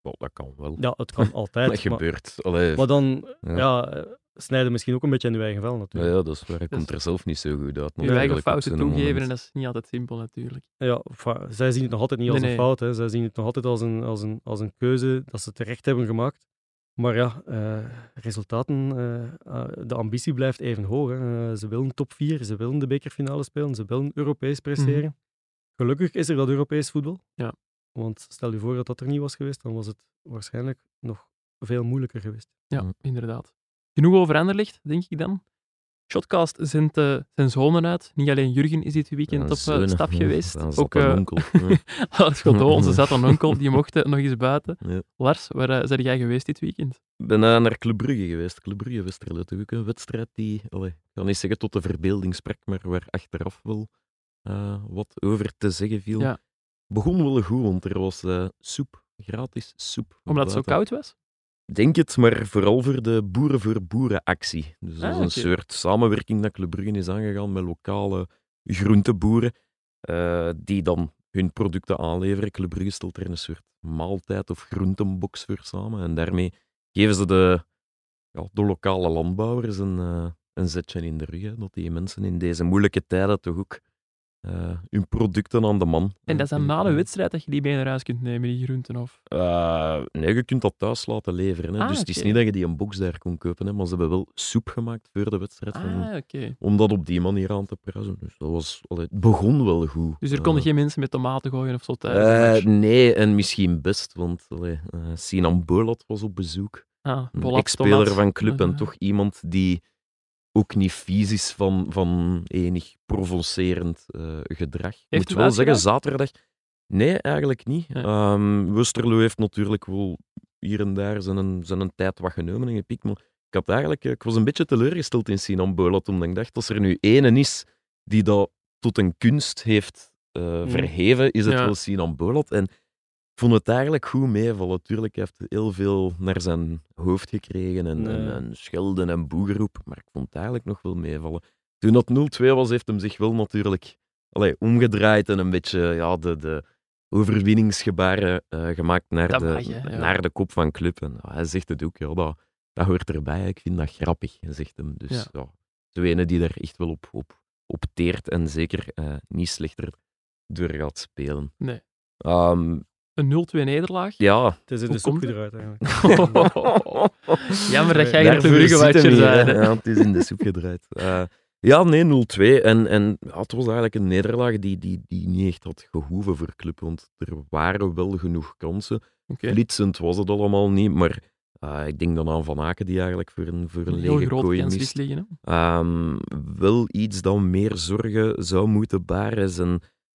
dat kan wel. ja, het kan altijd. dat maar, gebeurt. Allee, maar dan Ja. ja. Snijden misschien ook een beetje in je eigen vel ja, natuurlijk. ja, dat is waar. Hij Dus- komt er zelf niet zo goed uit. Je eigen fouten toegeven moment. en dat is niet altijd simpel natuurlijk. Ja, enfin, zij zien het nog altijd niet als Nee, een nee. fout. Hè. Zij zien het nog altijd als een, als, een, als een keuze dat ze terecht hebben gemaakt. Maar ja, eh, resultaten, eh, eh, de ambitie blijft even hoog. Hè. Eh, ze willen top 4, ze willen de bekerfinale spelen, ze willen Europees presteren. Gelukkig is er dat Europees voetbal. Mhm. Ja. Want stel je voor dat dat er niet was geweest, dan was het waarschijnlijk nog veel moeilijker geweest. Ja, Mhm. inderdaad. Genoeg over Anderlecht, denk ik dan. Shotcast zendt eh, zijn zonen uit. Niet alleen Jurgen is dit weekend Ja, op eh, stap ja, geweest. dat zat Ook eh, onkel. Ja. Lars Godot, onze zat een onkel, die mocht eh, nog eens buiten. Ja. Lars, waar eh, ben jij geweest dit weekend? Ik ben eh, naar Club Brugge geweest. Club Brugge Westerlo. Toch ook een wedstrijd die, allee, ik kan niet zeggen tot de verbeelding sprak, maar waar achteraf wel eh, wat over te zeggen viel. Ja. Begon wel goed, want er was eh, soep. Gratis soep. Omdat het zo koud was? Denk het, maar vooral voor de boeren voor boeren actie. Dus dat Ah, is een oké. soort samenwerking dat Club Brugge is aangegaan met lokale groenteboeren, eh, die dan hun producten aanleveren. Club Brugge stelt er een soort maaltijd of groentenbox voor samen. En daarmee geven ze de, ja, de lokale landbouwers een, eh, een zetje in de rug. hè, dat die mensen in deze moeilijke tijden toch ook eh, hun producten aan de man En eh, dat is na de krijgen. wedstrijd dat je die mee naar huis kunt nemen, die groenten? Of... Eh, nee, je kunt dat thuis laten leveren. Hè. Ah, dus het is niet dat je die een box daar kon kopen, hè, maar ze hebben wel soep gemaakt voor de wedstrijd. van- Ah, om dat op die manier aan te prijzen. Dus dat was, allee, het begon wel goed. Dus er Eh, konden geen mensen met tomaten gooien of zo eh, match? nee, en misschien best, want allee, eh, Sinan Bolat was op bezoek. Ah, Een ex-speler tomaat. van club en Eh, toch iemand die ook niet vies is van, van enig provocerend eh, gedrag. Ik moet wel zeggen, zaterdag... Nee, eigenlijk niet. Nee. Ehm, Westerlo heeft natuurlijk wel hier en daar zijn, een, zijn een tijd wat genomen en gepikt, maar ik, had eigenlijk, eh, ik was een beetje teleurgesteld in Sinan Bolat, omdat ik dacht, als er nu ene is die dat tot een kunst heeft eh, Mhm. verheven, is het Ja. wel Sinan Bolat. En vond het eigenlijk goed meevallen. Tuurlijk hij heeft heel veel naar zijn hoofd gekregen en, en, Nee. en schelden en boegeroep, maar ik vond het eigenlijk nog wel meevallen. Toen dat 0-2 was, heeft hem zich wel natuurlijk allee, omgedraaid en een beetje ja, de, de overwinningsgebaren eh, gemaakt naar Dat de, mag, hè, ja. naar de kop van club. En hij zegt het ook, ja, dat, dat hoort erbij. Ik vind dat grappig, zegt hem. Dus Ja. ja, zo ene die er echt wel op, op, op teert en zeker eh, niet slechter door gaat spelen. Nee. Ehm, Een 0-2 nederlaag. ja. Het is in Hoe de soep gedraaid eigenlijk. Jammer dat jij Daarvoor geen Brugge-watcher bent. Ja, het is in de soep gedraaid. Eh, ja, nee, 0-2. En, en ja, het was eigenlijk een nederlaag die, die, die niet echt had gehoeven voor club, want er waren wel genoeg kansen. Oké. Flitsend was het allemaal niet, maar eh, ik denk dan aan Van Aken die eigenlijk voor een, voor een lege kooi mist. liggen. Ehm, wel iets dat meer zorgen zou moeten baren is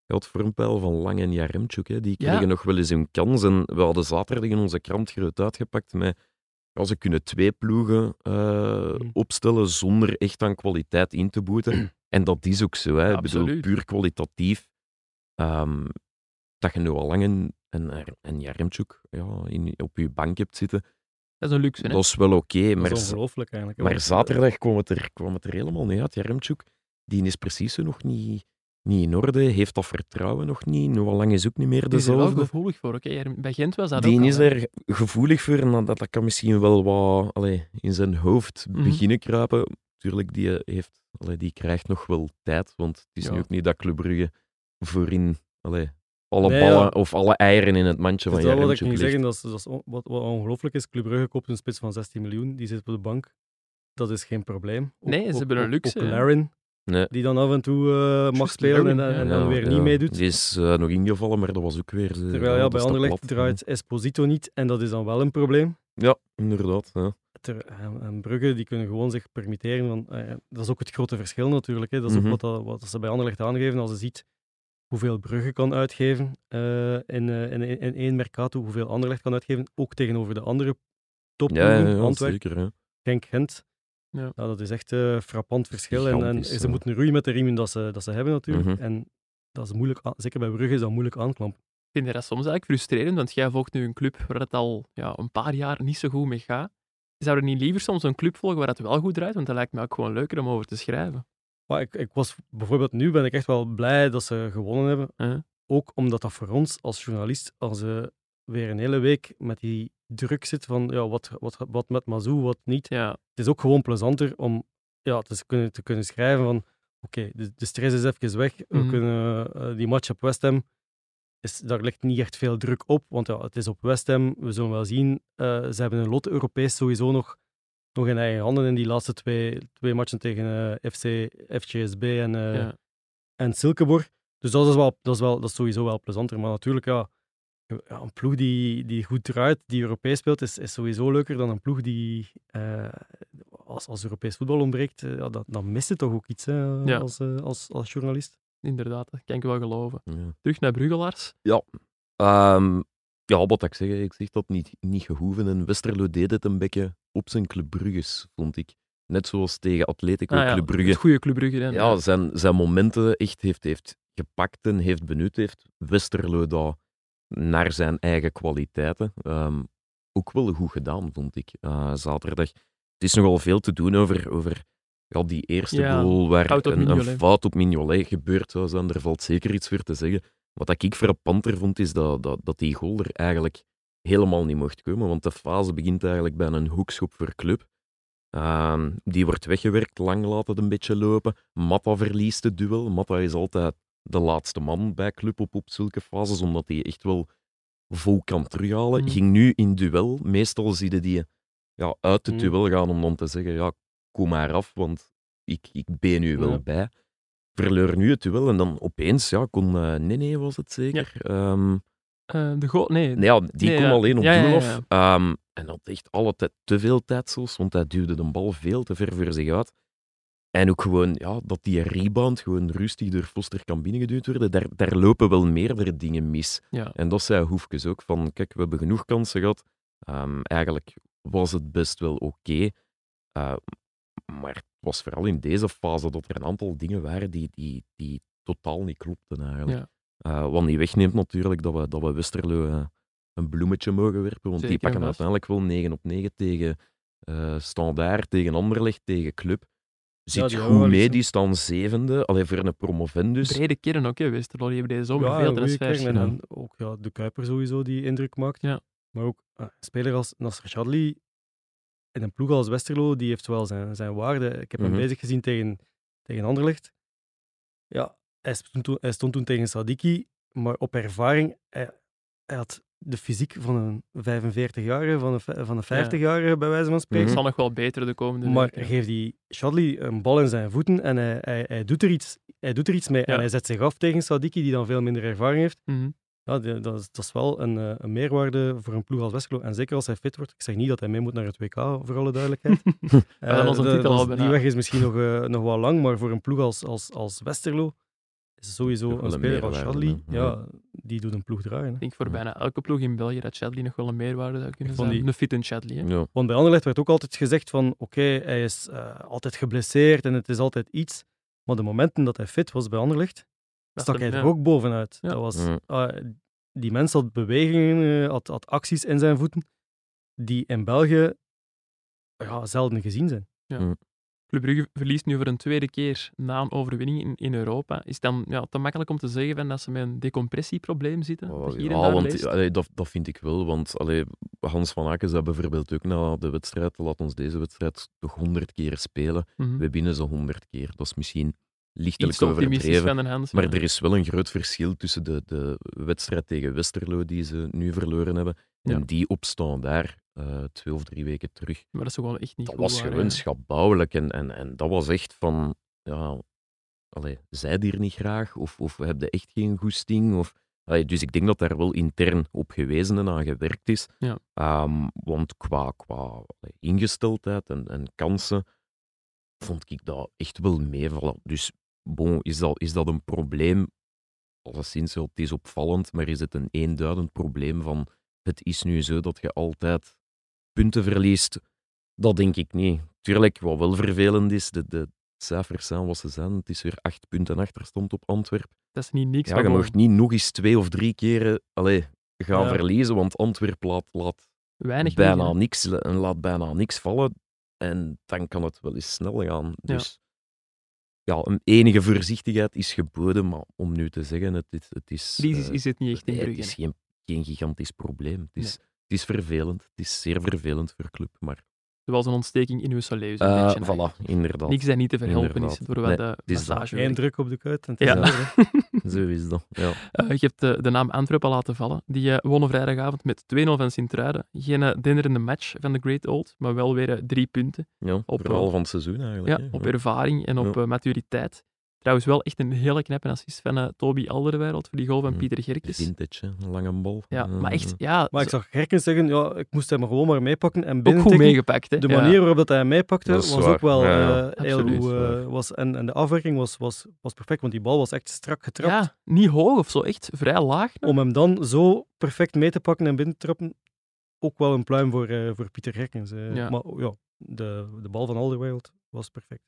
een ja, het vormpeil van Lang en Jaremchuk. Hè. Die Ja. kregen nog wel eens hun kans. En we hadden zaterdag in onze krant groot uitgepakt met ja, ze kunnen twee ploegen eh, Mm. opstellen zonder echt aan kwaliteit in te boeten. en dat is ook zo. Hè. Ja, bedoel, puur kwalitatief. ehm, dat je nu al lang en, en, en Jaremchuk ja, in, op je bank hebt zitten. Dat is een luxe, hè? dat is wel oké. Maar ongelooflijk eigenlijk. maar zaterdag kwam het, er, kwam het er helemaal niet uit. Jaremchuk, die is precies zo nog niet, niet in orde, heeft dat vertrouwen nog niet. Hoe lang is ook niet meer Die is er wel dezelfde. gevoelig voor, oké? Bij Gent was dat Die ook is er gevoelig voor en dat, dat kan misschien wel wat allee, in zijn hoofd Mhm. beginnen kruipen. Tuurlijk, die, heeft, allee, die krijgt nog wel tijd, want het is Ja. nu ook niet dat Club Brugge voorin allee, alle Nee, ballen ja. of alle eieren in het mandje van is wel wat ik niet zeggen, dat is, dat is on- wat, wat ongelooflijk is. Club Brugge koopt een spits van 16 miljoen, die zit op de bank. Dat is geen probleem. Ook- Nee, ze ook- hebben een luxe, Ook ja. Nee. die dan af en toe eh, mag spelen en, Larin, en ja. dan weer niet meedoet. Die is eh, nog ingevallen, maar dat was ook weer... eh, Terwijl ja, bij Anderlecht draait Esposito niet en dat is dan wel een probleem. Ja, inderdaad. Ja. Ter, en, Brugge die kunnen gewoon zich permitteren. Want, eh, dat is ook het grote verschil natuurlijk. Hè. Dat is Mhm. ook wat, dat, wat ze bij Anderlecht aangeven. Als je ziet hoeveel Brugge kan uitgeven eh, in, eh, in, in één Mercato, hoeveel Anderlecht kan uitgeven, ook tegenover de andere Ja, topploegen, ja, ja, Antwerpen. Ja. Genk, Gent. Ja. Nou, dat is echt een frappant verschil. En, ze moeten roeien met de riemen dat ze, dat ze hebben natuurlijk. Mhm. En dat is moeilijk, aan- zeker bij Brugge is dat moeilijk aanklampen. Ik vind dat soms eigenlijk frustrerend, want jij volgt nu een club waar het al ja, een paar jaar niet zo goed mee gaat. Zou er niet liever soms een club volgen waar het wel goed draait? Want dat lijkt me ook gewoon leuker om over te schrijven. Maar ik, ik was bijvoorbeeld nu ben ik echt wel blij dat ze gewonnen hebben. Hè? Ook omdat dat voor ons als journalist, als je weer een hele week met die druk zit van ja, wat, wat, wat met Mazou, wat niet. Ja, Het is ook gewoon plezanter om ja, te, kunnen, te kunnen schrijven van oké, de, de stress is even weg. We Mhm. kunnen, eh, die match op West Ham, is, daar ligt niet echt veel druk op, want ja, het is op West Ham. We zullen wel zien, eh, ze hebben een lot Europees sowieso nog, nog in eigen handen in die laatste twee, twee matchen tegen eh, FC, FCSB en, ja. en Silkeborg. Dus dat is, wel, dat, is wel, dat is sowieso wel plezanter. Maar natuurlijk, ja, ja, een ploeg die, die goed draait, die Europees speelt, is, is sowieso leuker dan een ploeg die eh, als, als Europees voetbal ontbreekt. eh, ja, dat, dan mist het toch ook iets hè, Ja. als, eh, als, als journalist. inderdaad. Dat kan ik wel geloven. Ja. Terug naar Bruggelaars. Ehm, ja, wat ik zeg, ik zeg dat niet, niet gehoeven. En Westerlo deed het een beetje op zijn Club Brugges, vond ik. Net zoals tegen Atletico Ah, ja, Club Brugge. Het goede Club Brugge. dan. Ja, zijn, zijn momenten echt heeft, heeft gepakt en heeft benut. Heeft Westerlo dat naar zijn eigen kwaliteiten ehm, ook wel goed gedaan, vond ik. eh, zaterdag. Het is nogal veel te doen over, over ja, die eerste Ja, goal waar een, fout op Mignolet gebeurd zou zijn. Daar valt zeker iets voor te zeggen. Wat ik frappanter vond, is dat, dat, dat die goal er eigenlijk helemaal niet mocht komen. Want de fase begint eigenlijk bij een hoekschop voor club. Ehm, die wordt weggewerkt, lang laat het een beetje lopen. Matta verliest het duel. Matta is altijd de laatste man bij club op, op zulke fases, omdat hij echt wel vol kan terughalen. Mhm. Ging nu in duel. Meestal zie je die ja, uit het Mhm. duel gaan om dan te zeggen, ja, kom maar af, want ik, ik ben nu wel Ja. bij. Verloor nu het duel en dan opeens ja, kon uh, Nene, was het zeker? Ehm, Eh, de goal, nee. Nee, ja, die Nee, kon alleen op ja, af. Ehm, en dat echt alle tijd te veel tijd zelfs, want hij duwde de bal veel te ver voor zich uit. En ook gewoon, ja, dat die rebound gewoon rustig door Foster kan binnengeduwd worden, daar, daar lopen wel meerdere dingen mis. Ja. En dat zei Hoefkes ook, van kijk, we hebben genoeg kansen gehad. Ehm, eigenlijk was het best wel oké. Eh, maar het was vooral in deze fase dat er een aantal dingen waren die, die, die totaal niet klopten eigenlijk. Ja. Eh, wat niet wegneemt natuurlijk dat we, dat we Westerlo eh, een bloemetje mogen werpen, want die Zeker pakken uiteindelijk wel 9 op 9 tegen eh Standaard, tegen Anderlecht, tegen Club. Zit hebben goed mee, die staan zevende. Alleen voor een promovendus. Brede kern ook, hè, Westerlo. Die hebben deze zomer Ja, veel transfers. En, gedaan. en ook ja, de Kuiper sowieso die indruk maakt. Ja. Maar ook eh, een speler als Nasser Chadli in een ploeg als Westerlo, die heeft wel zijn, zijn waarde. Ik heb Mhm. hem bezig gezien tegen, tegen Anderlecht. Ja, hij stond, toen, hij stond toen tegen Sadiki, maar op ervaring, hij, hij had de fysiek van een 45-jarige, van een, van een 50-jarige, bij wijze van spreken. Het zal nog wel beter de komende Maar weken. geeft die Shadley een bal in zijn voeten en hij, hij, hij, doet, er iets, hij doet er iets mee. Ja. En hij zet zich af tegen Sadiki, die dan veel minder ervaring heeft. Mhm. Ja, dat, is, dat is wel een, eh, een meerwaarde voor een ploeg als Westerlo. En zeker als hij fit wordt. Ik zeg niet dat hij mee moet naar het WK, voor alle duidelijkheid. De- bijna. die weg is misschien nog, eh, nog wel lang, maar voor een ploeg als, als, als Westerlo is sowieso een een speler als hè. Ja, die doet een ploeg draaien. hè. Ik denk voor Ja. bijna elke ploeg in België dat Chadley nog wel een meerwaarde zou kunnen zijn. die- Een fit en. Hè? Ja. Want bij Anderlecht werd ook altijd gezegd van oké, hij is eh, altijd geblesseerd en het is altijd iets. Maar de momenten dat hij fit was bij Anderlecht, Dat stak hij er ja. ook bovenuit. Ja. Dat was, Ja. ah, die mens had bewegingen, eh, had, had acties in zijn voeten. die in België ja, zelden gezien zijn. Club Brugge verliest nu voor een tweede keer na een overwinning in, in Europa. Is het dan ja, te makkelijk om te zeggen van dat ze met een decompressieprobleem zitten? Oh, Dat ja, want allee, dat, dat vind ik wel. Want allee, Hans van Aken zei bijvoorbeeld ook na de wedstrijd, laat ons deze wedstrijd toch honderd keer spelen. Mhm. We winnen ze honderd keer. Dat is misschien lichtelijk overdreven. Hans. Maar ja. er is wel een groot verschil tussen de, de wedstrijd tegen Westerlo, die ze nu verloren hebben, en Ja. die opstaan daar eh, twee of drie weken terug. Maar dat is wel echt niet Dat goed was gewoon schabouwelijk. En, en, en dat was echt van, ja, allee, zij die er niet graag? Of, of heb je echt geen goesting? Of, allee, dus ik denk dat daar wel intern op gewezen en aan gewerkt is. Ja. Ehm, want qua, qua allee, ingesteldheid en, en kansen vond ik dat echt wel meevallen. Dus bon, is, dat, is dat een probleem? Alleszins het is opvallend, maar is het een eenduidend probleem van het is nu zo dat je altijd punten verliest? Dat denk ik niet. Tuurlijk, wat wel vervelend is, de, de cijfers zijn wat ze zijn. Het is weer acht punten achterstand op Antwerpen. Dat is niet niks. Ja, je mag niet nog eens twee of drie keren allee, gaan Ja. verliezen, want Antwerpen laat, laat weinig bijna liggen, niks, en laat bijna niks vallen. En dan kan het wel eens snel gaan. Dus ja, een enige voorzichtigheid is geboden, maar om nu te zeggen, het, is- het is... Crisis eh, is het niet echt in Brugge. Het is geen, geen gigantisch probleem. Het is, het is vervelend. Het is zeer vervelend voor club, maar Zoals een ontsteking in uw soleus. een eh, voilà, inderdaad. Niks dat niet te verhelpen is Inderdaad. door wat Nee, de is massage. Geen druk op de kuit. En is Ja. hè. Zo is dat. Ja. Eh, je hebt eh, de naam Antwerpen laten vallen. Die eh, wonnen vrijdagavond met 2-0 van Sint-Truiden. Geen denderende match van de Great Old, maar wel weer drie punten. Ja, Op, eh, van het seizoen eigenlijk. Ja, op ervaring en op Ja. maturiteit. Trouwens wel echt een hele knappe assist van eh, Toby Alderweireld voor die goal van Mm. Pieter Gerkes. Vintage, hè. een lange bal. Ja, Eh, maar echt, ja, Maar ik zag Gerkens zeggen, ja, ik moest hem maar gewoon maar meepakken en ook binnen goed meegepakt. Hè? De Ja. manier waarop dat hij hem meepakte Dat was ook wel Ja, eh, heel goed. eh, was, en, en de afwerking was, was, was perfect, want die bal was echt strak getrapt. Ja, niet hoog of zo, echt vrij laag. Om hem dan zo perfect mee te pakken en binnen te trappen, ook wel een pluim voor, eh, voor Pieter Gerkens. eh. Ja. Maar ja, de, de bal van Alderweireld was perfect.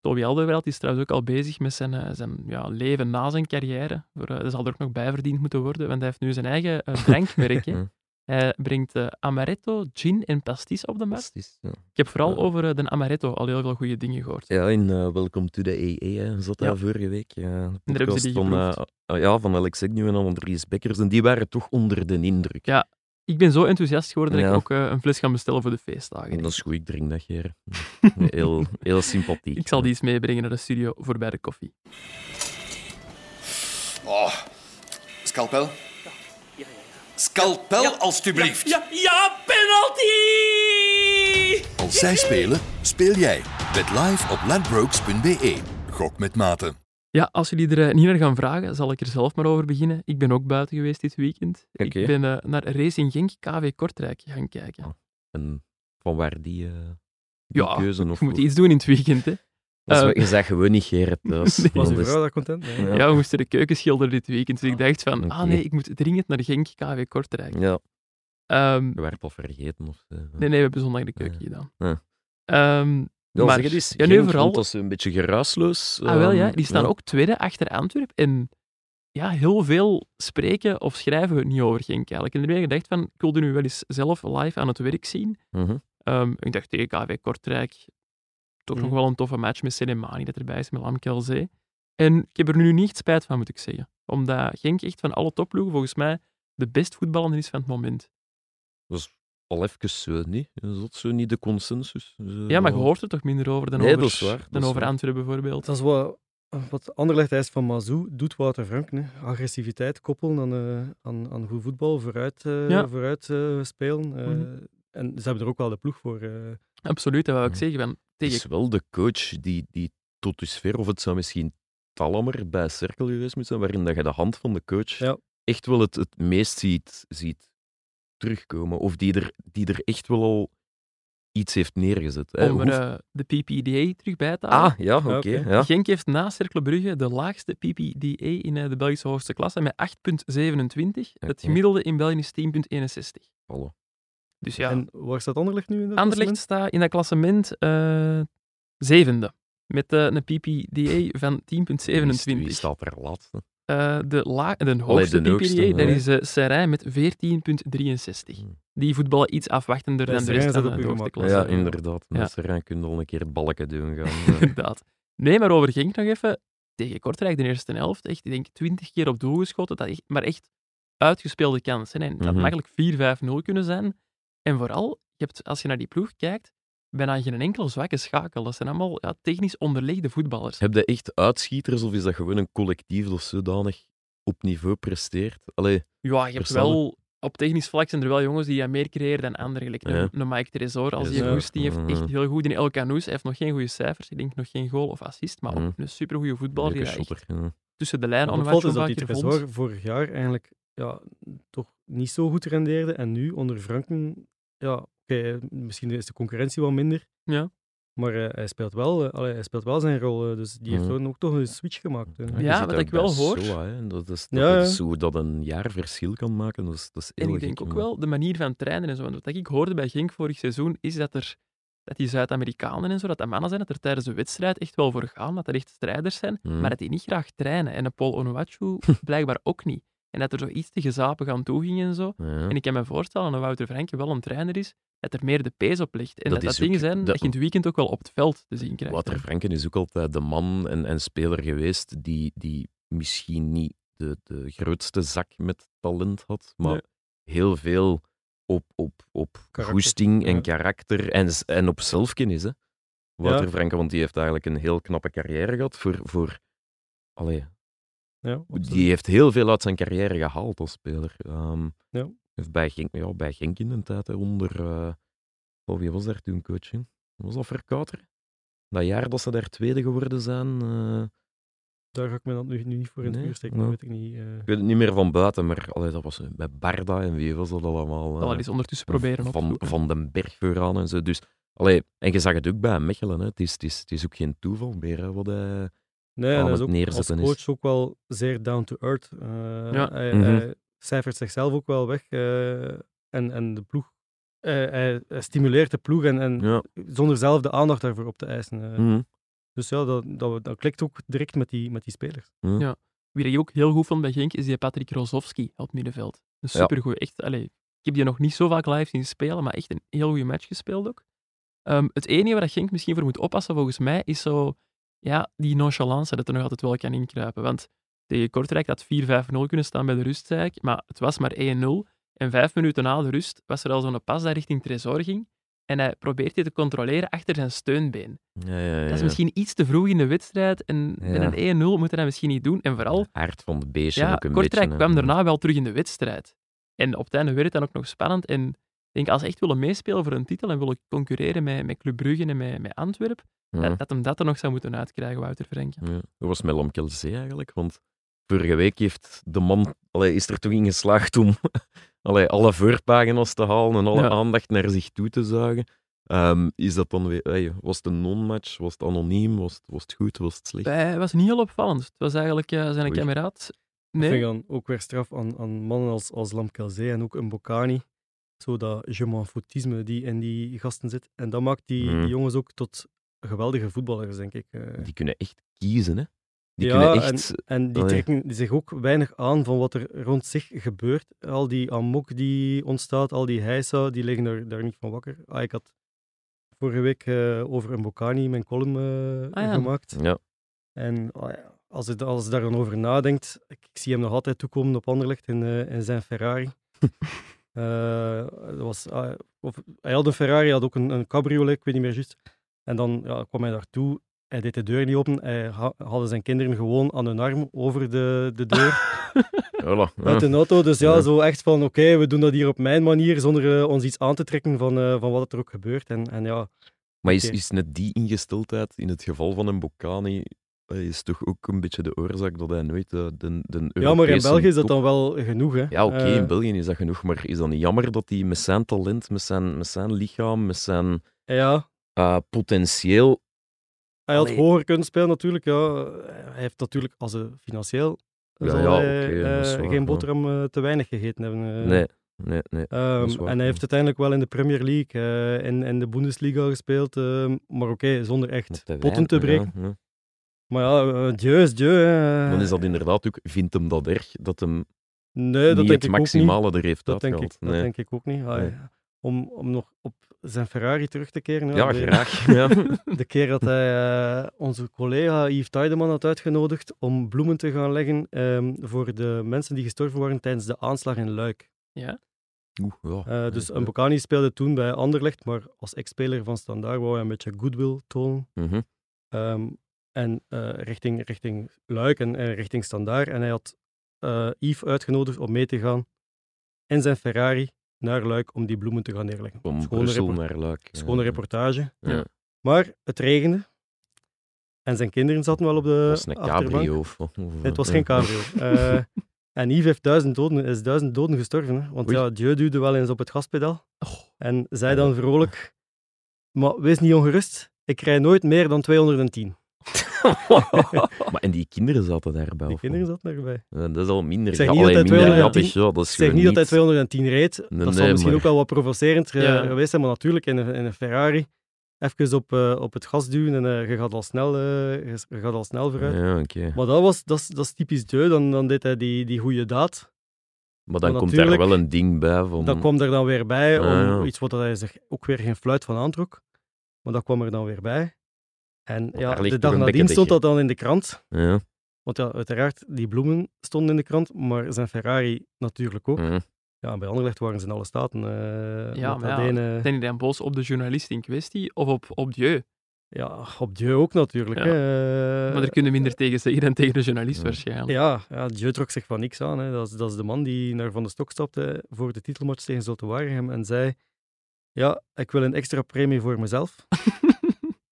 Toby Alderweireld is trouwens ook al bezig met zijn, eh, zijn ja, leven na zijn carrière. Voor, eh, dat zal er ook nog bij verdiend moeten worden, want hij heeft nu zijn eigen drankmerk. Ja. Hij brengt amaretto, gin en pastis op de markt. Ja. Ik heb vooral Ja. over de amaretto al heel veel goede dingen gehoord. Ja, in Welcome to the EE hè, zat hij Ja. vorige week. De podcast van, ja, van Alex Agnew en Andries Bekkers. En die waren toch onder de indruk. Ja, Ik ben zo enthousiast geworden dat Ja. ik ook eh, een fles ga bestellen voor de feestdagen. En dat is goed, ik drink dat hier. Heel, heel sympathiek. Ik zal die eens meebrengen naar de studio voor bij de koffie. Oh, scalpel? Scalpel, alstublieft. Ja, ja, penalty! Als zij spelen, speel jij. Bet live op ladbrokes.be. Gok met mate. Ja, als jullie er eh, niet naar gaan vragen, zal ik er zelf maar over beginnen. Ik ben ook buiten geweest dit weekend. Ik ben eh, naar Racing Genk KV Kortrijk gaan kijken. Oh, En van waar die, eh, die Ja, keuze? Of, Je moet iets doen in het weekend, hè. Dat is wel- je zegt gewoon niet Gerrit. Nee. Was Dat uw vrouw daar content mee? Ja. Ja. we moesten de keuken schilderen dit weekend. Dus ik dacht van, ah nee, ik moet dringend naar Genk KV Kortrijk. Ja, Ehm, je werd al vergeten. Of, zo. nee, nee, we hebben zondag de keuken Ja. gedaan. Ja. Ja, maar- het eens. ja, nu vooral- Dat is een beetje geruisloos. Ah, wel ja. ehm, Die staan ook tweede achter Antwerp. En ja, heel veel spreken of schrijven we niet over Genk eigenlijk. En daarbij gedacht van, ik wilde nu wel eens zelf live aan het werk zien. mhm. Ehm, ik dacht tegen KV Kortrijk, toch Mhm. nog wel een toffe match met Selemani dat erbij is, met Lamkelzee. En ik heb er nu niet spijt van, moet ik zeggen. Omdat Genk echt van alle topploegen volgens mij de best voetballer is van het moment. Is al even zo, niet? Is dat zo niet de consensus? Zo, Ja, maar je hoort er toch minder over dan Nee, over, dat is waar, dan is over. Antwerpen bijvoorbeeld. Dat is wat, wat Anderlecht eist van Mazou, doet Wouter Frank. Hè. Agressiviteit koppelen aan, eh, aan, aan goed voetbal, vooruit, eh, Ja. vooruit eh, spelen. eh, Mhm. En ze hebben er ook wel de ploeg voor. eh. Absoluut, dat wou ik Ja. zeggen. Van, Het tegen is wel de coach die, die tot dusver, of het zou misschien Talammer bij Cirkel geweest moeten zijn, waarin dat je de hand van de coach Ja. echt wel het, het meest ziet, ziet terugkomen. Of die er, die er echt wel al iets heeft neergezet. hè. om er eh, de PPDA terug bij te halen. Ah, ja, oké. ja. Genk heeft na Cercle Brugge de laagste PPDA in eh, de Belgische hoogste klasse met 8,27. Het gemiddelde in België is 10,61. Hallo. Dus ja, En waar staat Anderlecht nu in dat Anderlecht klassement? staat in dat klassement eh, zevende. Met een PPDA van 10,27. Wie, wie staat er laatste? Eh, de, la de hoogste de hoogste, PPDA, dat is eh Serijn met 14,63. Hmm. Die voetballen iets afwachtender dan de rest van de hoogste weer Ja, klasse. inderdaad. Ja. Met Serijn kun je al een keer het balken doen gaan. Inderdaad. Nee, maar over Genk nog even. Tegen Kortrijk, de eerste helft, echt, ik denk 20 keer op doel geschoten. Dat echt, maar echt uitgespeelde kansen. En dat had Mhm. makkelijk 4-5-0 kunnen zijn. En vooral, je hebt, als je naar die ploeg kijkt, bijna geen enkele zwakke schakel. Dat zijn allemaal ja, technisch onderlegde voetballers. Heb je echt uitschieters of is dat gewoon een collectief dat zodanig op niveau presteert? Allee, Ja, je hebt wel... Op technisch vlak zijn er wel jongens die ja, meer creëren dan anderen. Gelijk Ja. een, Mike Tresor, als die een goest, die heeft Mhm. echt heel goed. In El Canoes, hij heeft nog geen goede cijfers. Ik denk nog geen goal of assist, maar ook Mhm. een supergoeie voetballer die shotter. tussen de lijnen opvalt is dat die. Tresor vorig jaar eigenlijk ja, toch niet zo goed rendeerde. En nu onder Franken, ja, oké, misschien is de concurrentie wat minder. Ja. Maar eh, hij, speelt wel, eh, allee, hij speelt wel zijn rol. eh, dus die heeft gewoon ook toch een switch gemaakt. eh. Ja, wat dat ik wel hoor- hè. dat is, dat Ja, is ja. zo dat een jaar verschil kan maken. Dat is, dat is En ik denk ook man. wel de manier van trainen en zo. Want wat ik hoorde bij Genk vorig seizoen, is dat er dat die Zuid-Amerikanen en zo, dat dat mannen zijn, dat er tijdens de wedstrijd echt wel voor gaan, dat er echt strijders zijn, Mhm. maar dat die niet graag trainen. En een Paul Onuachu blijkbaar ook niet. En dat er zo iets te gezapen aan toe ging en zo. Ja. En ik kan me voorstellen dat Wouter Franke wel een trainer is, dat er meer de pees op ligt. En Dat dat dat, is ook- dingen zijn dat- dat je in het weekend ook wel op het veld te zien krijgt. Wouter. Franken is ook altijd de man en, en speler geweest die, die misschien niet de, de grootste zak met talent had, maar Nee. heel veel op, op, op goesting en ja. karakter en, en op zelfkennis. Hè. Wouter Ja. Franken, want die heeft eigenlijk een heel knappe carrière gehad voor... voor allee, Ja, die heeft heel veel uit zijn carrière gehaald als speler. Ehm, Ja. heeft bij, Genk, ja, bij Genk in de tijd, hè, onder... eh, oh, wie was daar toen coaching? Was dat Verkouter? Dat jaar dat ze daar tweede geworden zijn... eh, Daar ga ik me dan nu, nu niet voor in het Nee, vuur steken, ja. dat weet ik niet. eh. Ik weet het niet meer van buiten, maar allee, dat was met Barda en wie was dat allemaal? Dat eens ondertussen proberen van, opzoeken. van den Berg vooraan en zo. Dus, allee, en je zag het ook bij Mechelen. Hè. Het, is, het, is, het is ook geen toeval meer hè, wat hij... Nee, aan en hij het is ook als is. coach ook wel zeer down to earth. Eh, Ja. hij, Mhm. hij cijfert zichzelf ook wel weg. eh, en, en de ploeg. eh, hij, hij stimuleert de ploeg en, en Ja. zonder zelf de aandacht daarvoor op te eisen. Mhm. Dus ja, dat, dat, dat klikt ook direct met die, met die spelers. Ja. Wie ik ook heel goed vond bij Genk, is die Patrick Rozovski op het middenveld. Een Ja. supergoeie. Echt, allee, ik heb die nog niet zo vaak live zien spelen, maar echt een heel goede match gespeeld ook. Ehm, het enige waar dat Genk misschien voor moet oppassen, volgens mij, is zo ja, die nonchalance dat er nog altijd wel kan inkruipen. Want tegen Kortrijk had 4-5-0 kunnen staan bij de rust, maar het was maar 1-0. En vijf minuten na de rust was er al zo'n pas dat richting Tresor ging. En hij probeert die te controleren achter zijn steunbeen. Ja, ja, ja, Dat is misschien iets te vroeg in de wedstrijd. En met een 1-0 moet hij dat misschien niet doen. En vooral, Aard van de beestje ja, ook een Kortrijk beetje. kwam daarna wel terug in de wedstrijd. En op het einde werd het dan ook nog spannend. En denk, als ze echt willen meespelen voor een titel en willen concurreren met, met Club Brugge en met, met Antwerpen, Ja. dat, dat hem dat er nog zou moeten uitkrijgen, Wouter Frenke. Ja, dat was met Lamkelzee eigenlijk, want vorige week heeft de man, allee, is er toch in geslaagd om allee, alle voorpagina's te halen en alle Ja. aandacht naar zich toe te zuigen. Ehm, is dat dan weer, hey, was het een non-match, was het anoniem, was het, was het goed, was het slecht? Hij was niet heel opvallend. Het was eigenlijk eh, zijn Oei. kameraad. Vind Nee, ik dan ook weer straf aan, aan mannen als, als Lamkelzee en ook een Bocani. Zo dat je m'en foutisme die in die gasten zit. En dat maakt die, Mhm. die jongens ook tot geweldige voetballers, denk ik. eh. Die kunnen echt kiezen, hè? Die Ja, kunnen echt... En die Allee. trekken zich ook weinig aan van wat er rond zich gebeurt. Al die amok die ontstaat, al die heisa, die liggen daar, daar niet van wakker. Ah, ik had vorige week eh, over een Bocani mijn column eh, Ah, ja. gemaakt. Ja, En ah ja, als, je, als je daar dan over nadenkt, ik, ik zie hem nog altijd toekomen op Anderlecht in, eh, in zijn Ferrari. Eh, dat was, ah, of, hij had een Ferrari, hij had ook een, een cabriolet, ik weet niet meer juist. En dan ja, kwam hij daartoe, hij deed de deur niet open, hij ha- hadden zijn kinderen gewoon aan hun arm over de, de deur. Ja. uit een auto. Dus ja, Ja. zo echt van, oké, we doen dat hier op mijn manier, zonder eh, ons iets aan te trekken van, eh, van wat er ook gebeurt. En, en ja, Maar is, is net die ingesteldheid in het geval van een Bocani eh, is toch ook een beetje de oorzaak dat hij nooit de, de, de ja, maar in België is dat dan wel genoeg. Hè. Ja, oké, Eh, in België is dat genoeg, maar is dat niet jammer dat hij met zijn talent, met zijn, met zijn lichaam, met zijn ja, eh, potentieel... Hij had Allee. hoger kunnen spelen natuurlijk. Ja. Hij heeft natuurlijk als hij financieel Ja, zal ja, hij, oké, dat is eh, waar, geen boterham eh, te weinig gegeten hebben. eh. Nee, nee, nee. Ehm, en hij heeft uiteindelijk wel in de Premier League en in, in de Bundesliga gespeeld, ehm, maar oké, zonder echt potten te breken. ja. Maar ja, eh, Dieu is Dieu. hè. Dan is dat inderdaad ook, vindt hem dat erg, dat hem Nee, dat niet denk het ik ook niet. maximale er heeft Dat denk, ik, uitgehaald. dat Nee. denk ik ook niet. Nee. om, om nog op zijn Ferrari terug te keren. Ja, de, graag. Ja. De keer dat hij eh, onze collega Yves Tiedeman had uitgenodigd om bloemen te gaan leggen ehm, voor de mensen die gestorven waren tijdens de aanslag in Luik. Ja. Oeh, ja. Eh, dus Ja. Mbokani speelde toen bij Anderlecht, maar als ex-speler van Standaard wou hij een beetje goodwill tonen. Mhm. Ehm, en eh, richting, richting Luik en, richting Standaard. En hij had eh, Yves uitgenodigd om mee te gaan in zijn Ferrari naar Luik om die bloemen te gaan neerleggen. Van Schone, naar Luik. schone reportage. Ja. Maar het regende. En zijn kinderen zaten wel op de was een cabrio. Of, of- Het was geen cabrio. Eh, en Yves heeft duizend doden, is duizend doden gestorven. Hè? Want Oei. ja, Dieu duwde wel eens op het gaspedaal. Oh. En zei dan vrolijk, maar wees niet ongerust, ik rij nooit meer dan 210. maar en die kinderen zaten daarbij? Die kinderen zaten erbij. Ja, dat is al minder. Ik zeg niet dat minder 210 grappig, ja, dat is zeg gewoon niet dat hij 210 reed, Nee, dat zal nee, misschien maar- ook wel wat provocerend eh, Ja. geweest zijn, maar natuurlijk in een, in een Ferrari, even op, eh, op het gas duwen en eh, je, gaat al snel, je, gaat al snel vooruit. Ja. Maar dat, was, dat, is, dat is typisch Dieu, dan, dan deed hij die, die goede daad. Maar dan Maar komt daar wel een ding bij van... Dat kwam er dan weer bij, om Ah, ja. iets wat hij zich ook weer geen fluit van aantrok. Maar dat kwam er dan weer bij. En ja, de dag nadien stond dat dan in de krant. Ja, Want ja, uiteraard, die bloemen stonden in de krant, maar zijn Ferrari natuurlijk ook. ja. Ja, en bij Anderlecht waren ze in alle staten. eh Ja, met maar ja, ene- Zijn die dan boos op de journalist in kwestie of op, op Dieu? ja, op Dieu ook natuurlijk. Ja. hè. Eh, Maar er kunnen minder tegen zeggen dan tegen de journalist Ja. waarschijnlijk. Ja, ja, Dieu trok zich van niks aan. Hè. Dat, is, dat is de man die naar Van de Stok stapte voor de titelmatch tegen Zulte Waregem en zei ja, ik wil een extra premie voor mezelf.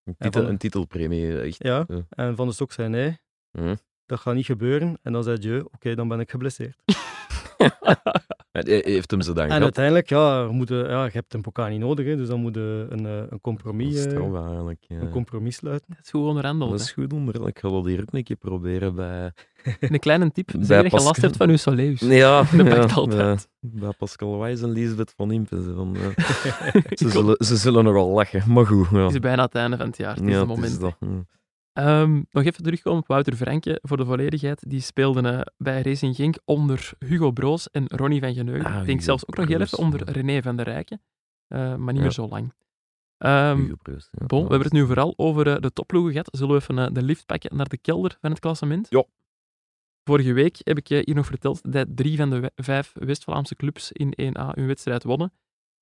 Een, En titel, een titelpremie, echt. Ja, Ja. en Van de Stok zei nee, Hm. dat gaat niet gebeuren. En dan zei Dieu, oké, dan ben ik geblesseerd. Hij heeft hem ze dan En gehad. uiteindelijk, ja, we moeten, ja, je hebt een pokaal niet nodig, hè, dus dan moet je een, eh, een, compromis, is eh, eigenlijk. ja. een compromis sluiten. Dat is goed onderhandeld. Dat hè. is goed onder. Ik ga dat hier ook een keer proberen bij... Een kleine tip, Bij zeg dat je last Pascal. hebt van je soleus. Ja, Dat ja, altijd. Bij, bij Pascal Wijs en Lisbeth van Impen. Ze, van, eh, ze, zullen, ze zullen nogal lachen, maar goed. Ja, Het is bijna het einde van het jaar. Het is ja, het het moment. is dat. Ehm, nog even terugkomen op Wouter Franke voor de volledigheid. Die speelde eh, bij Racing Genk onder Hugo Broos en Ronnie van Geneugen. Ah, Ik denk zelfs ook nog heel even onder. René van der Rijken. Eh, maar niet Ja. meer zo lang. Ehm, Hugo Broos, ja. bon, we hebben het nu vooral over eh, de topploegen gehad. Zullen we even de lift pakken naar de kelder van het klassement? Ja. Vorige week heb ik je hier nog verteld dat drie van de we- vijf West-Vlaamse clubs in 1A hun wedstrijd wonnen.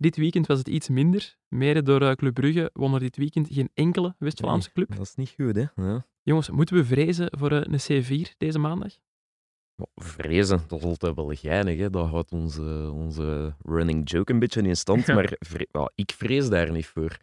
Dit weekend was het iets minder. Mede door eh, Club Brugge won er dit weekend geen enkele West-Vlaamse club. Dat is niet goed, hè. Ja. Jongens, moeten we vrezen voor eh, een C4 deze maandag? Vrezen, dat is altijd wel geinig. Hè. Dat houdt onze, onze running joke een beetje in stand. Ja. Maar vre- ik vrees daar niet voor.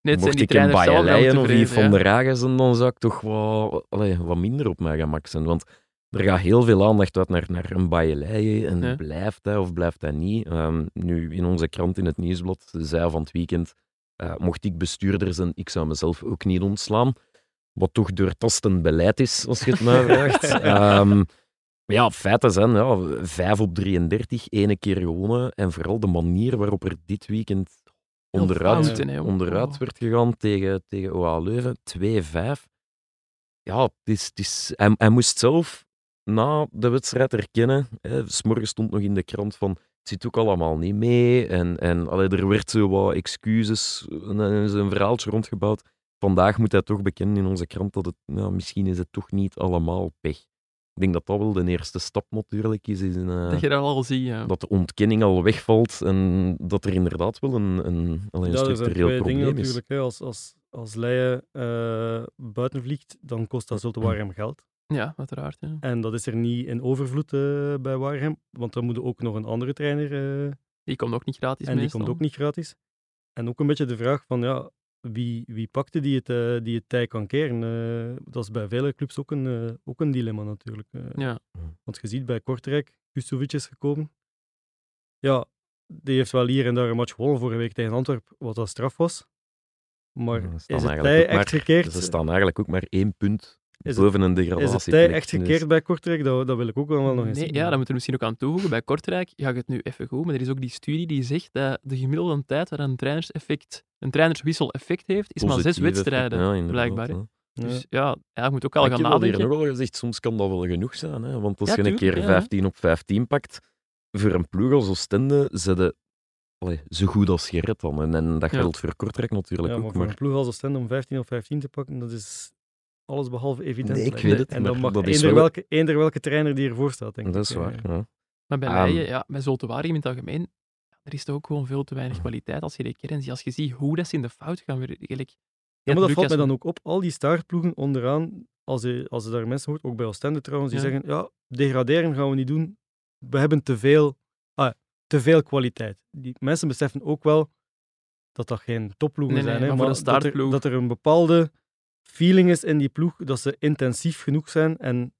Nee, Mocht die ik een moeten of die van ja. der Ragen zijn, dan zou ik toch wel, allee, wat minder op mijn gemak zijn. Want er gaat heel veel aandacht uit naar, naar een Bayerleien. En Ja. blijft hij of blijft hij niet? Ehm, nu, in onze krant in het nieuwsblad zei van het weekend, eh, mocht ik bestuurder zijn, ik zou mezelf ook niet ontslaan. Wat toch doortastend beleid is, als je het mij vraagt. Ehm, maar ja, feiten zijn, ja, 5 op 33, ene keer gewonnen. En vooral de manier waarop er dit weekend Heel onderuit, fouten, hè, jongen. onderuit Oh. werd gegaan tegen, tegen OA Leuven. 2-5. Ja, het is, het is, hij, hij moest zelf na de wedstrijd erkennen. Hè, 's morgens stond nog in de krant van het zit ook allemaal niet mee. En, en allee, er werd zo wat excuses en is een verhaaltje rondgebouwd. Vandaag moet hij toch bekennen in onze krant dat het, nou, misschien is het toch niet allemaal pech. Ik denk dat dat wel de eerste stap natuurlijk is. is in, eh, Dat je dat al ziet, ja. dat de ontkenning al wegvalt en dat er inderdaad wel een, een, alleen een Ja, zijn structureel twee dingen probleem is. natuurlijk. Hè. Als, als, als Leien eh, buiten vliegt, dan kost dat Zulte Waregem geld. Ja, uiteraard. Ja. En dat is er niet in overvloed eh, bij Waregem, want dan moet er ook nog een andere trainer eh, Die komt ook niet gratis en die komt ook niet gratis. En ook een beetje de vraag van, ja, wie, wie pakte die het, eh, die het tij kan keren? Eh, dat is bij vele clubs ook een, eh, ook een dilemma natuurlijk. eh. Ja. Want je ziet bij Kortrijk, Kustovic is gekomen. Ja, die heeft wel hier en daar een match gewonnen vorige week tegen Antwerpen, wat dat straf was. Maar Ja, is het echt maar- gekeerd? Ze staan eigenlijk ook maar één punt Is het, boven een is degradatie. het tij echt gekeerd bij Kortrijk? Dat, dat wil ik ook wel nog eens Nee, zien. ja, dat moeten we misschien ook aan toevoegen. Bij Kortrijk ga ik het nu even goed, maar er is ook die studie die zegt dat de gemiddelde tijd waar een trainerseffect, een trainerswissel effect heeft, is maar zes wedstrijden, blijkbaar. Dus ja, ja je moet ook al Maar gaan ik heb al nadenken. nog al gezegd, soms kan dat wel genoeg zijn. Hè? Want als Ja, je een keer ja. 15 op 15 pakt, voor een ploeg als Oostende, zet je zo goed als gered dan. En, en dat Ja. geldt voor Kortrijk natuurlijk Ja, maar ook. voor Maar een ploeg als Oostende om 15 of 15 te pakken, dat is alles behalve evident. Nee, ik weet het, En dan mag dat is eender, wel- welke, eender welke trainer die ervoor staat, denk dat is ik. waar. Eh, Ja. Maar bij mij, ja, bij Zoltewaardigem in het algemeen, er is toch ook gewoon veel te weinig kwaliteit als je die kern ziet. Als je ziet hoe dat ze in de fout gaan, weer eigenlijk... Ja, maar dat valt mij dan ook op. Al die staartploegen onderaan, als je, als je daar mensen hoort, ook bij Oostende trouwens, die Ja. zeggen, ja, degraderen gaan we niet doen. We hebben te veel, ah, te veel kwaliteit. Die mensen beseffen ook wel dat dat geen topploegen Nee, nee, zijn. hè, maar voor een dat, er, startploeg- dat er een bepaalde feeling is in die ploeg, dat ze intensief genoeg zijn en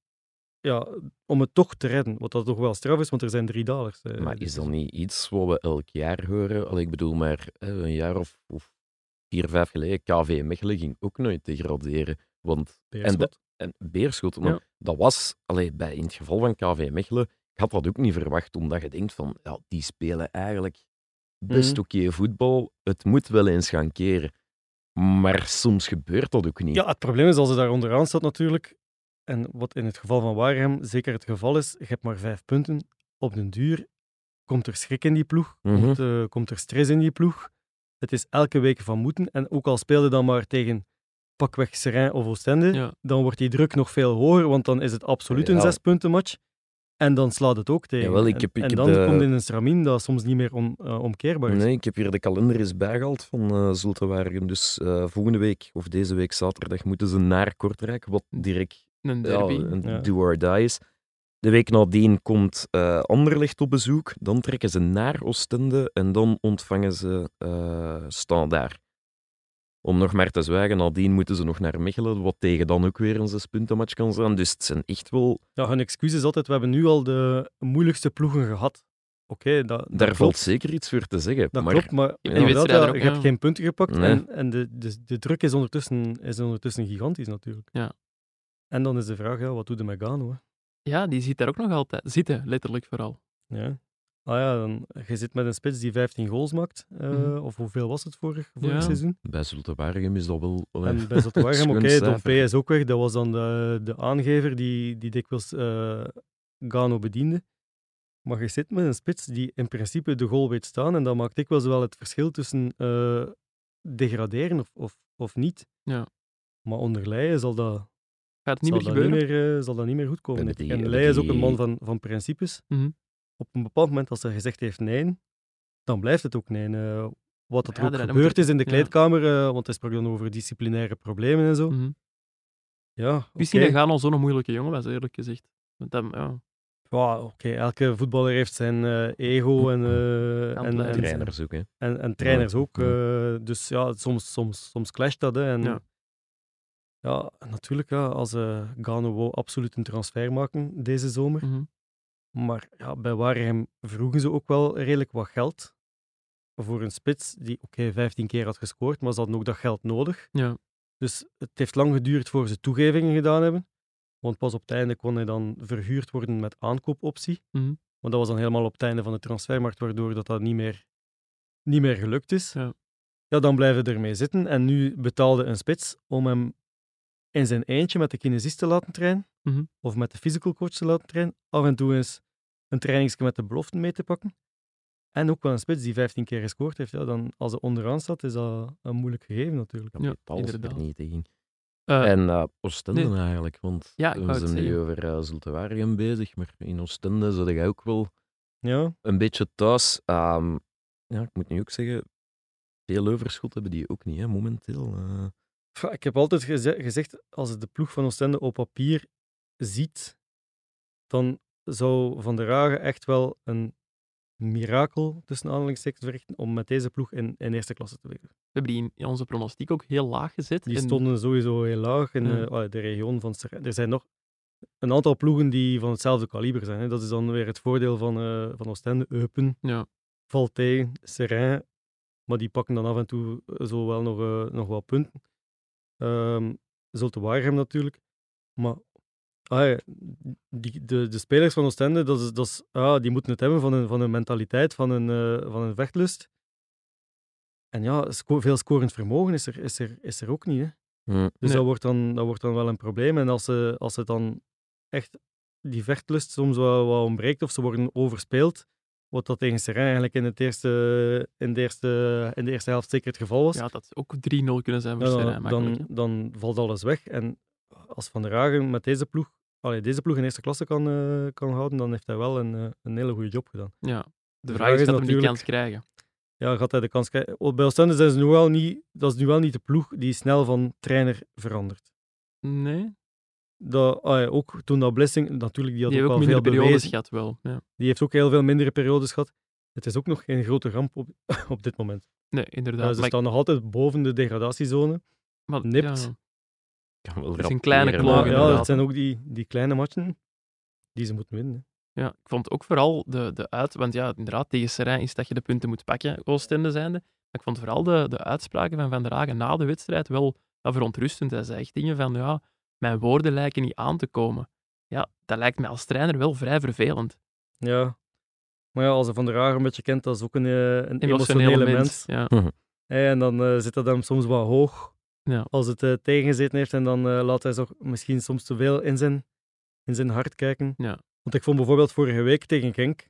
ja, om het toch te redden. Wat dat toch wel straf is, want er zijn drie dalers. eh, Maar is dat niet iets wat we elk jaar horen? Allee, ik bedoel, maar hè, een jaar of, of vier, vijf geleden, KV Mechelen ging ook nooit degraderen. Want, Beerschot. en Beerschot, maar Ja. dat was, allee, bij, in het geval van KV Mechelen, ik had dat ook niet verwacht, omdat je denkt van, ja, die spelen eigenlijk best Mhm. oké voetbal. Het moet wel eens gaan keren. Maar soms gebeurt dat ook niet. Ja, het probleem is als ze daar onderaan staat natuurlijk, en wat in het geval van Wareham zeker het geval is, je hebt maar vijf punten. Op den duur komt er schrik in die ploeg, Mhm. komt, eh, komt er stress in die ploeg. Het is elke week van moeten. En ook al speelde dan maar tegen pakweg Seraing of Oostende, Ja. dan wordt die druk nog veel hoger, want dan is het absoluut een Ja. zes punten match. En dan slaat het ook tegen. Jawel, ik En- heb- ik en, heb dan de- komt in een stramien dat soms niet meer on- eh, omkeerbaar is. Nee, ik heb hier de kalender eens bijgehaald van uh, Zultewaardigem. Dus eh, volgende week, of deze week zaterdag, moeten ze naar Kortrijk, wat direct Een ja, derby. een Ja. do or die is. De week nadien komt eh Anderlecht op bezoek. Dan trekken ze naar Oostende en dan ontvangen ze eh Standaard. Om nog maar te zwijgen, nadien moeten ze nog naar Mechelen, wat tegen dan ook weer een zespuntenmatch kan zijn. Dus het zijn echt wel... Ja, hun excuus is altijd, we hebben nu al de moeilijkste ploegen gehad. Oké, dat, dat Daar klopt. valt zeker iets voor te zeggen. Dat maar klopt, maar wedstrijden ja, je hebt geen punten gepakt Nee. en, en de, de, de druk is ondertussen, is ondertussen gigantisch natuurlijk. Ja. En dan is de vraag, ja, wat doet de Megano? Hè? Ja, die zit daar ook nog altijd. Zitten, letterlijk vooral. Ja. Ah ja, dan, je zit met een spits die 15 goals maakt, eh, Mhm. of hoeveel was het vorig, vorig Ja. seizoen? bij Zultewaardigem is dat wel... allee, En bij schoon oké. Dompe is ook weg. Dat was dan de, de aangever die, die dikwijls eh, Gano bediende. Maar je zit met een spits die in principe de goal weet staan. En dat maakt dikwijls wel het verschil tussen eh, degraderen of, of, of niet. Ja. Maar onder Leijen zal dat, Gaat het niet zal, meer dat niet gebeuren? meer, zal dat niet meer goed komen. En Leijen is ook een man van, van principes. Mhm. Op een bepaald moment, als hij gezegd heeft nee, dan blijft het ook nee. Eh, wat er Ja, ook gebeurd is in de ja. kleedkamer, eh, want hij sprak dan over disciplinaire problemen en zo. Mhm. Ja, Misschien oké. dat Gano zo'n moeilijke jongen was, eerlijk gezegd. Want dan, ja. Ja, oké, elke voetballer heeft zijn eh, ego en, eh, en, Trainers ook, hè. en, en trainers ook. eh, dus ja, soms, soms, soms clasht dat. Hè, en, Ja. ja. natuurlijk, ja, als eh Gano wou absoluut een transfer maken deze zomer. Mhm. Maar ja, bij Wareham vroegen ze ook wel redelijk wat geld voor een spits die, oké, 15 keer had gescoord, maar ze hadden ook dat geld nodig. Ja. Dus het heeft lang geduurd voor ze toegevingen gedaan hebben. Want pas op het einde kon hij dan verhuurd worden met aankoopoptie. Mhm. Want dat was dan helemaal op het einde van de transfermarkt, waardoor dat, dat niet, meer, niet meer gelukt is. Ja. ja, dan blijven we ermee zitten. En nu betaalde een spits om hem in zijn eentje met de kinesist te laten trainen. Mhm. Of met de physical coach te laten trainen. Af en toe eens een trainingsje met de beloften mee te pakken. En ook wel een spits die 15 keer gescoord heeft. Ja, dan, als hij onderaan staat, is dat een moeilijk gegeven natuurlijk. Ja, Kapitaalsvernietiging. inderdaad. ging. Eh, En uh, Oostende nee. eigenlijk, want Ja, we zijn nu over uh, Zultewaardigem bezig, maar in Oostende zit ik ook wel Ja, een beetje thuis. Ehm, ja, ik moet nu ook zeggen, veel overschot hebben die ook niet, hè, momenteel. eh. Ik heb altijd geze- gezegd, als je de ploeg van Oostende op papier ziet, dan zou Van der Hagen echt wel een mirakel tussen aanhalingstekens verrichten om met deze ploeg in, in eerste klasse te liggen. we hebben die in, onze pronostiek ook heel laag gezet. Die En- stonden sowieso heel laag in Ja. eh, ah, de regio van Ser- Er zijn nog een aantal ploegen die van hetzelfde kaliber zijn. Hè. Dat is dan weer het voordeel van, eh van Oostende. Eupen Ja. valt tegen, Seraing, maar die pakken dan af en toe eh, zo wel nog, eh, nog wel punten. Ehm Zulte Waregem natuurlijk. Maar ah ja, die, de, de spelers van Oostende, dat is, dat is, ah, die moeten het hebben van een, van een mentaliteit, van een, eh, van een vechtlust. En ja, sco- veel scorend vermogen is er, is er, is er ook niet. Hè. Dus Nee. dat, wordt dan, dat wordt dan wel een probleem. En als ze, als ze dan echt die vechtlust soms wat, wat ontbreekt of ze worden overspeeld, wat dat tegen Serrain eigenlijk in, het eerste, in, de eerste, in de eerste helft zeker het geval was, Ja, dat is ook 3-0 kunnen zijn voor ja, dan, dan, dan valt alles weg. En als Van der Hagen met deze ploeg, allee, deze ploeg in eerste klasse kan, eh, kan houden, dan heeft hij wel een, eh, een hele goede job gedaan. Ja. De vraag is, gaat hem die kans krijgen? Ja, gaat hij de kans krijgen? Bij Oostende zijn ze nu wel niet, dat is nu wel niet de ploeg die snel van trainer verandert. Nee, Dat, ook toen dat Blessing, natuurlijk, die had die ook wel veel periodes gehad wel. Ja. Die heeft ook heel veel mindere periodes gehad. Het is ook nog geen grote ramp op, op dit moment. Nee, inderdaad. ze maar, staan nog altijd boven de degradatiezone. maar, nipt. ja, Kan wel is een kleine Maar ja, het zijn ook die, die kleine matchen die ze moeten winnen. hè. Ja, ik vond ook vooral de, de uit... Want ja, inderdaad, tegen Serrain is dat je de punten moet pakken, Oostende zijnde. Maar ik vond vooral de, de uitspraken van Van der Hagen na de wedstrijd wel ja, verontrustend. Hij zei echt dingen van, ja, mijn woorden lijken niet aan te komen. Ja, dat lijkt mij als trainer wel vrij vervelend. Ja. Maar ja, als je Van der Hagen een beetje kent, dat is ook een, eh, een Emotionele emotionele mens. mens. Ja. En dan eh, zit dat hem soms wat hoog Ja. als het eh, tegengezeten heeft. En dan eh, laat hij zo misschien soms te veel in zijn, in zijn hart kijken. Ja. Want ik vond bijvoorbeeld vorige week tegen Genk,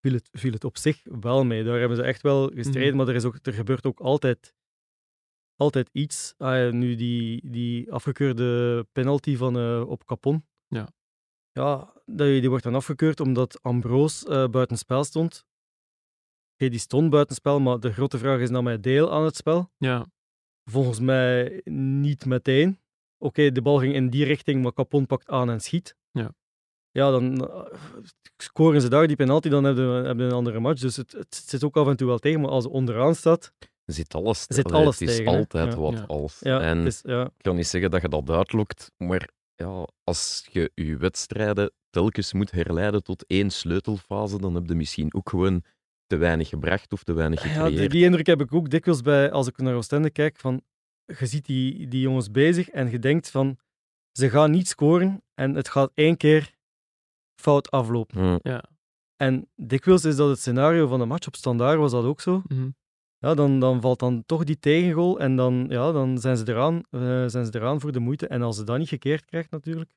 viel het, viel het op zich wel mee. Daar hebben ze echt wel gestreden, Mhm. maar er, is ook, er gebeurt ook altijd, altijd iets. Ah, ja, nu die, die afgekeurde penalty van, eh, op Capon. Ja. Ja, die, die wordt dan afgekeurd omdat Ambroos eh buitenspel stond. Oké, die stond buitenspel, maar de grote vraag is, nam hij deel aan het spel? ja. Volgens mij niet meteen. Oké, de bal ging in die richting, maar Capon pakt aan en schiet. Ja. Ja, dan eh, scoren ze daar die penalty, dan hebben we, hebben we een andere match. Dus het, het zit ook af en toe wel tegen, maar als ze onderaan staat, Zit alles, Zit alles Het is tegen, altijd Ja. wat Ja. als. ja, en het is, ja, ik kan niet zeggen dat je dat uitlokt, maar ja, als je je wedstrijden telkens moet herleiden tot één sleutelfase, dan heb je misschien ook gewoon te weinig gebracht of te weinig ja gecreëerd. die, die indruk heb ik ook dikwijls bij, als ik naar Oostende kijk, van je ziet die, die jongens bezig en je denkt van, ze gaan niet scoren en het gaat één keer fout aflopen. Hm. En dikwijls is dat het scenario van de match. Op standaard was dat ook zo. Mhm. ja, dan, dan valt dan toch die tegengoal en dan, ja, dan zijn, ze eraan, eh, zijn ze eraan voor de moeite. En als ze dat niet gekeerd krijgt natuurlijk,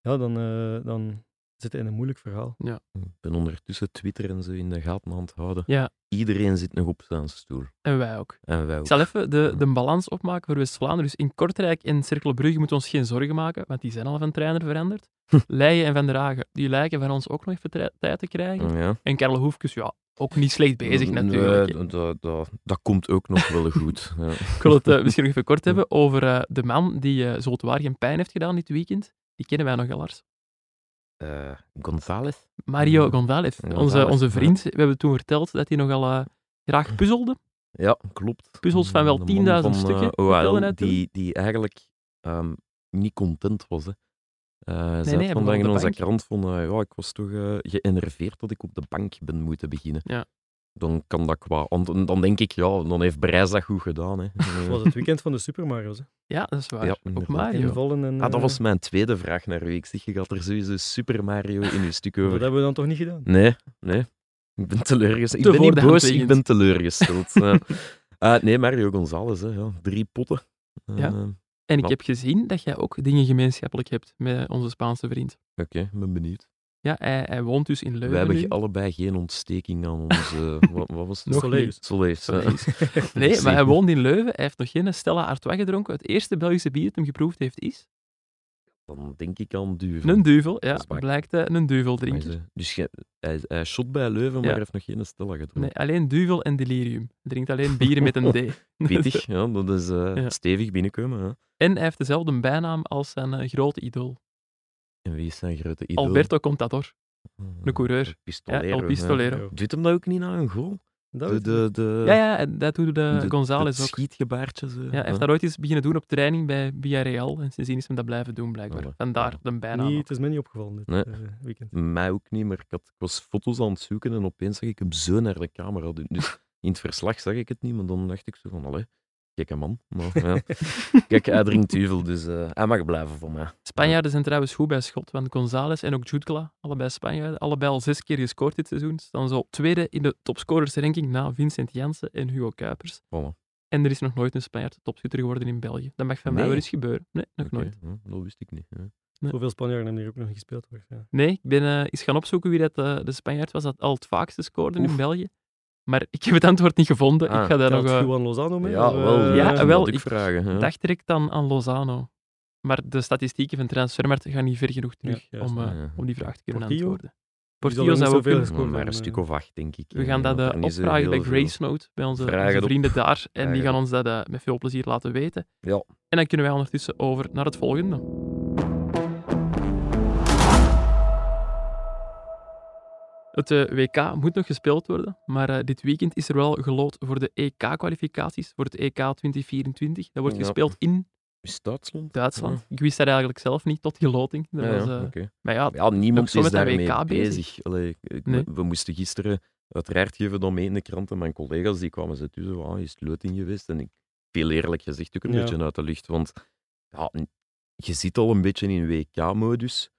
ja, dan, eh, dan zit het in een moeilijk verhaal. Ik ben ondertussen Twitter en zo in de gaten aan het houden. Ja. Iedereen zit nog op zijn stoel. En wij ook. En wij Ik ook. zal even de, de balans opmaken voor West-Vlaanderen. Dus in Kortrijk en Cerkelbrugge moeten we ons geen zorgen maken, want die zijn al van trainer veranderd. Leijen en Van der Hagen, die lijken van ons ook nog even tijd te krijgen. Ja. En Karel Hoefkes, ja, ook niet slecht bezig natuurlijk. Nee, dat, dat, dat komt ook nog wel goed. Ja. Ik wil het eh, misschien nog even kort hebben over eh, de man die uh, Zoltwaar geen pijn heeft gedaan dit weekend. Die kennen wij nog, Lars. González? Mario González, González, onze, onze vriend. We hebben toen verteld dat hij nogal eh, graag puzzelde. Ja, klopt. Puzzels van wel De man 10.000 van, stukken, eh, hij toen. die, die eigenlijk ehm, niet content was. Hè. Zei nee, vandaag in onze bank. krant van, ja, ik was toch eh, geënerveerd dat ik op de bank ben moeten beginnen. Ja. Dan kan dat qua... want Dan denk ik, ja, dan heeft Brijs dat goed gedaan. Hè. Het was het weekend van de Super Mario's. hè. Ja, dat is waar. Ja, ook. Mario. En, Ah, dat eh, was mijn tweede vraag naar u. Ik zeg, je gaat er sowieso Super Mario in uw stuk Dat over. hebben we dan toch niet gedaan? Nee, nee. Ik ben teleurgesteld. Te Ik ben niet boos, ik ben teleurgesteld. Ja. Eh, nee, Mario González, hè, ja. drie potten. Eh, Ja. En ik Wat? heb gezien dat jij ook dingen gemeenschappelijk hebt met onze Spaanse vriend. Oké, ik ben benieuwd. Ja, hij, hij woont dus in Leuven Wij hebben nu. allebei geen ontsteking aan onze... wat, wat was het? Ja. Nee, maar hij woont in Leuven. Hij heeft nog geen Stella Artois gedronken. Het eerste Belgische bier dat hem geproefd heeft is Dan denk ik aan Duvel. een duvel. Ja, blijkt eh, een duvel drinken. ze- Dus je- hij, hij shot bij Leuven, maar Ja. hij heeft nog geen Stella gedronken. Nee, alleen duvel en delirium. Hij drinkt alleen bieren met een D. Pittig, ja, dat is eh, Ja. stevig binnenkomen. Hè. En hij heeft dezelfde bijnaam als zijn eh, grote idool. En wie is zijn grote idool? Alberto Contador. Eh, de coureur. Pistolero. Ja, El. Doet hem dat ook niet naar een goal? Dat De, de, de, Ja, ja, en dat doet de, de- González ook. schietgebaartje. Zo. Ja, hij heeft dat ooit eens beginnen doen op training bij Villarreal. En sindsdien is hem dat blijven doen, blijkbaar. Vandaar de niet. bijnaam. ook. Het is mij niet opgevallen dit Nee. eh, weekend. Mij ook niet, maar ik, had, ik was foto's aan het zoeken en opeens zag ik hem zo naar de camera doen. Dus in het verslag zag ik het niet, maar dan dacht ik zo van, allee, gekke man. Maar, ja. Kijk, hij drinkt duvel, dus eh, hij mag blijven voor mij. Spanjaarden zijn trouwens goed bij schot, want González en ook Jutgla, allebei Spanjaarden, allebei al zes keer gescoord dit seizoen, staan zo tweede in de topscorersranking na Vincent Janssen en Hugo Kuipers. Voilà. En er is nog nooit een Spanjaard topschutter geworden in België. Dat mag van mij Nee. wel eens gebeuren. Nee, nog nooit. hm, dat wist ik niet. Nee. Zoveel Spanjaarden hebben hier ook nog gespeeld. Nee, ik ben eh, eens gaan opzoeken wie dat, eh, de Spanjaard was dat al het vaakste scoorde in. België. Maar ik heb het antwoord niet gevonden. Ah, ik ga daar nog... Telt eh, Juan Lozano mee? Ja, Of, wel. eh, Ja, wel, ik ik vragen. dacht direct aan, aan Lozano. Maar de statistieken van Transfermarkt gaan niet ver genoeg terug Ja, om, eh, Ja, om die vraag te kunnen Portillo? antwoorden. Portillo zou ook kunnen. gescoord maar een stuk eh. of acht, denk ik. We gaan dat eh, zo opvragen bij heel veel. Grace Note, bij onze, Vragen onze het op. vrienden daar. En Vragen die gaan het. ons dat eh, met veel plezier laten weten. Ja. En dan kunnen wij ondertussen over naar het volgende. Het eh, WK moet nog gespeeld worden, maar eh, dit weekend is er wel gelood voor de EK-kwalificaties, voor het EK 2024. Dat wordt Ja. gespeeld in Is Duitsland? Duitsland. Ik wist dat eigenlijk zelf niet tot die loting. Dat Ja, was, oké. Maar ja, Ja, niemand is daarmee bezig. bezig. Allee, ik- Nee. We moesten gisteren uiteraard geven dan mee in de kranten. Mijn collega's die kwamen ze tussen, ah, is het loting geweest? En ik viel eerlijk gezegd ook een beetje uit de lucht. Want ja, je zit al een beetje in WK-modus.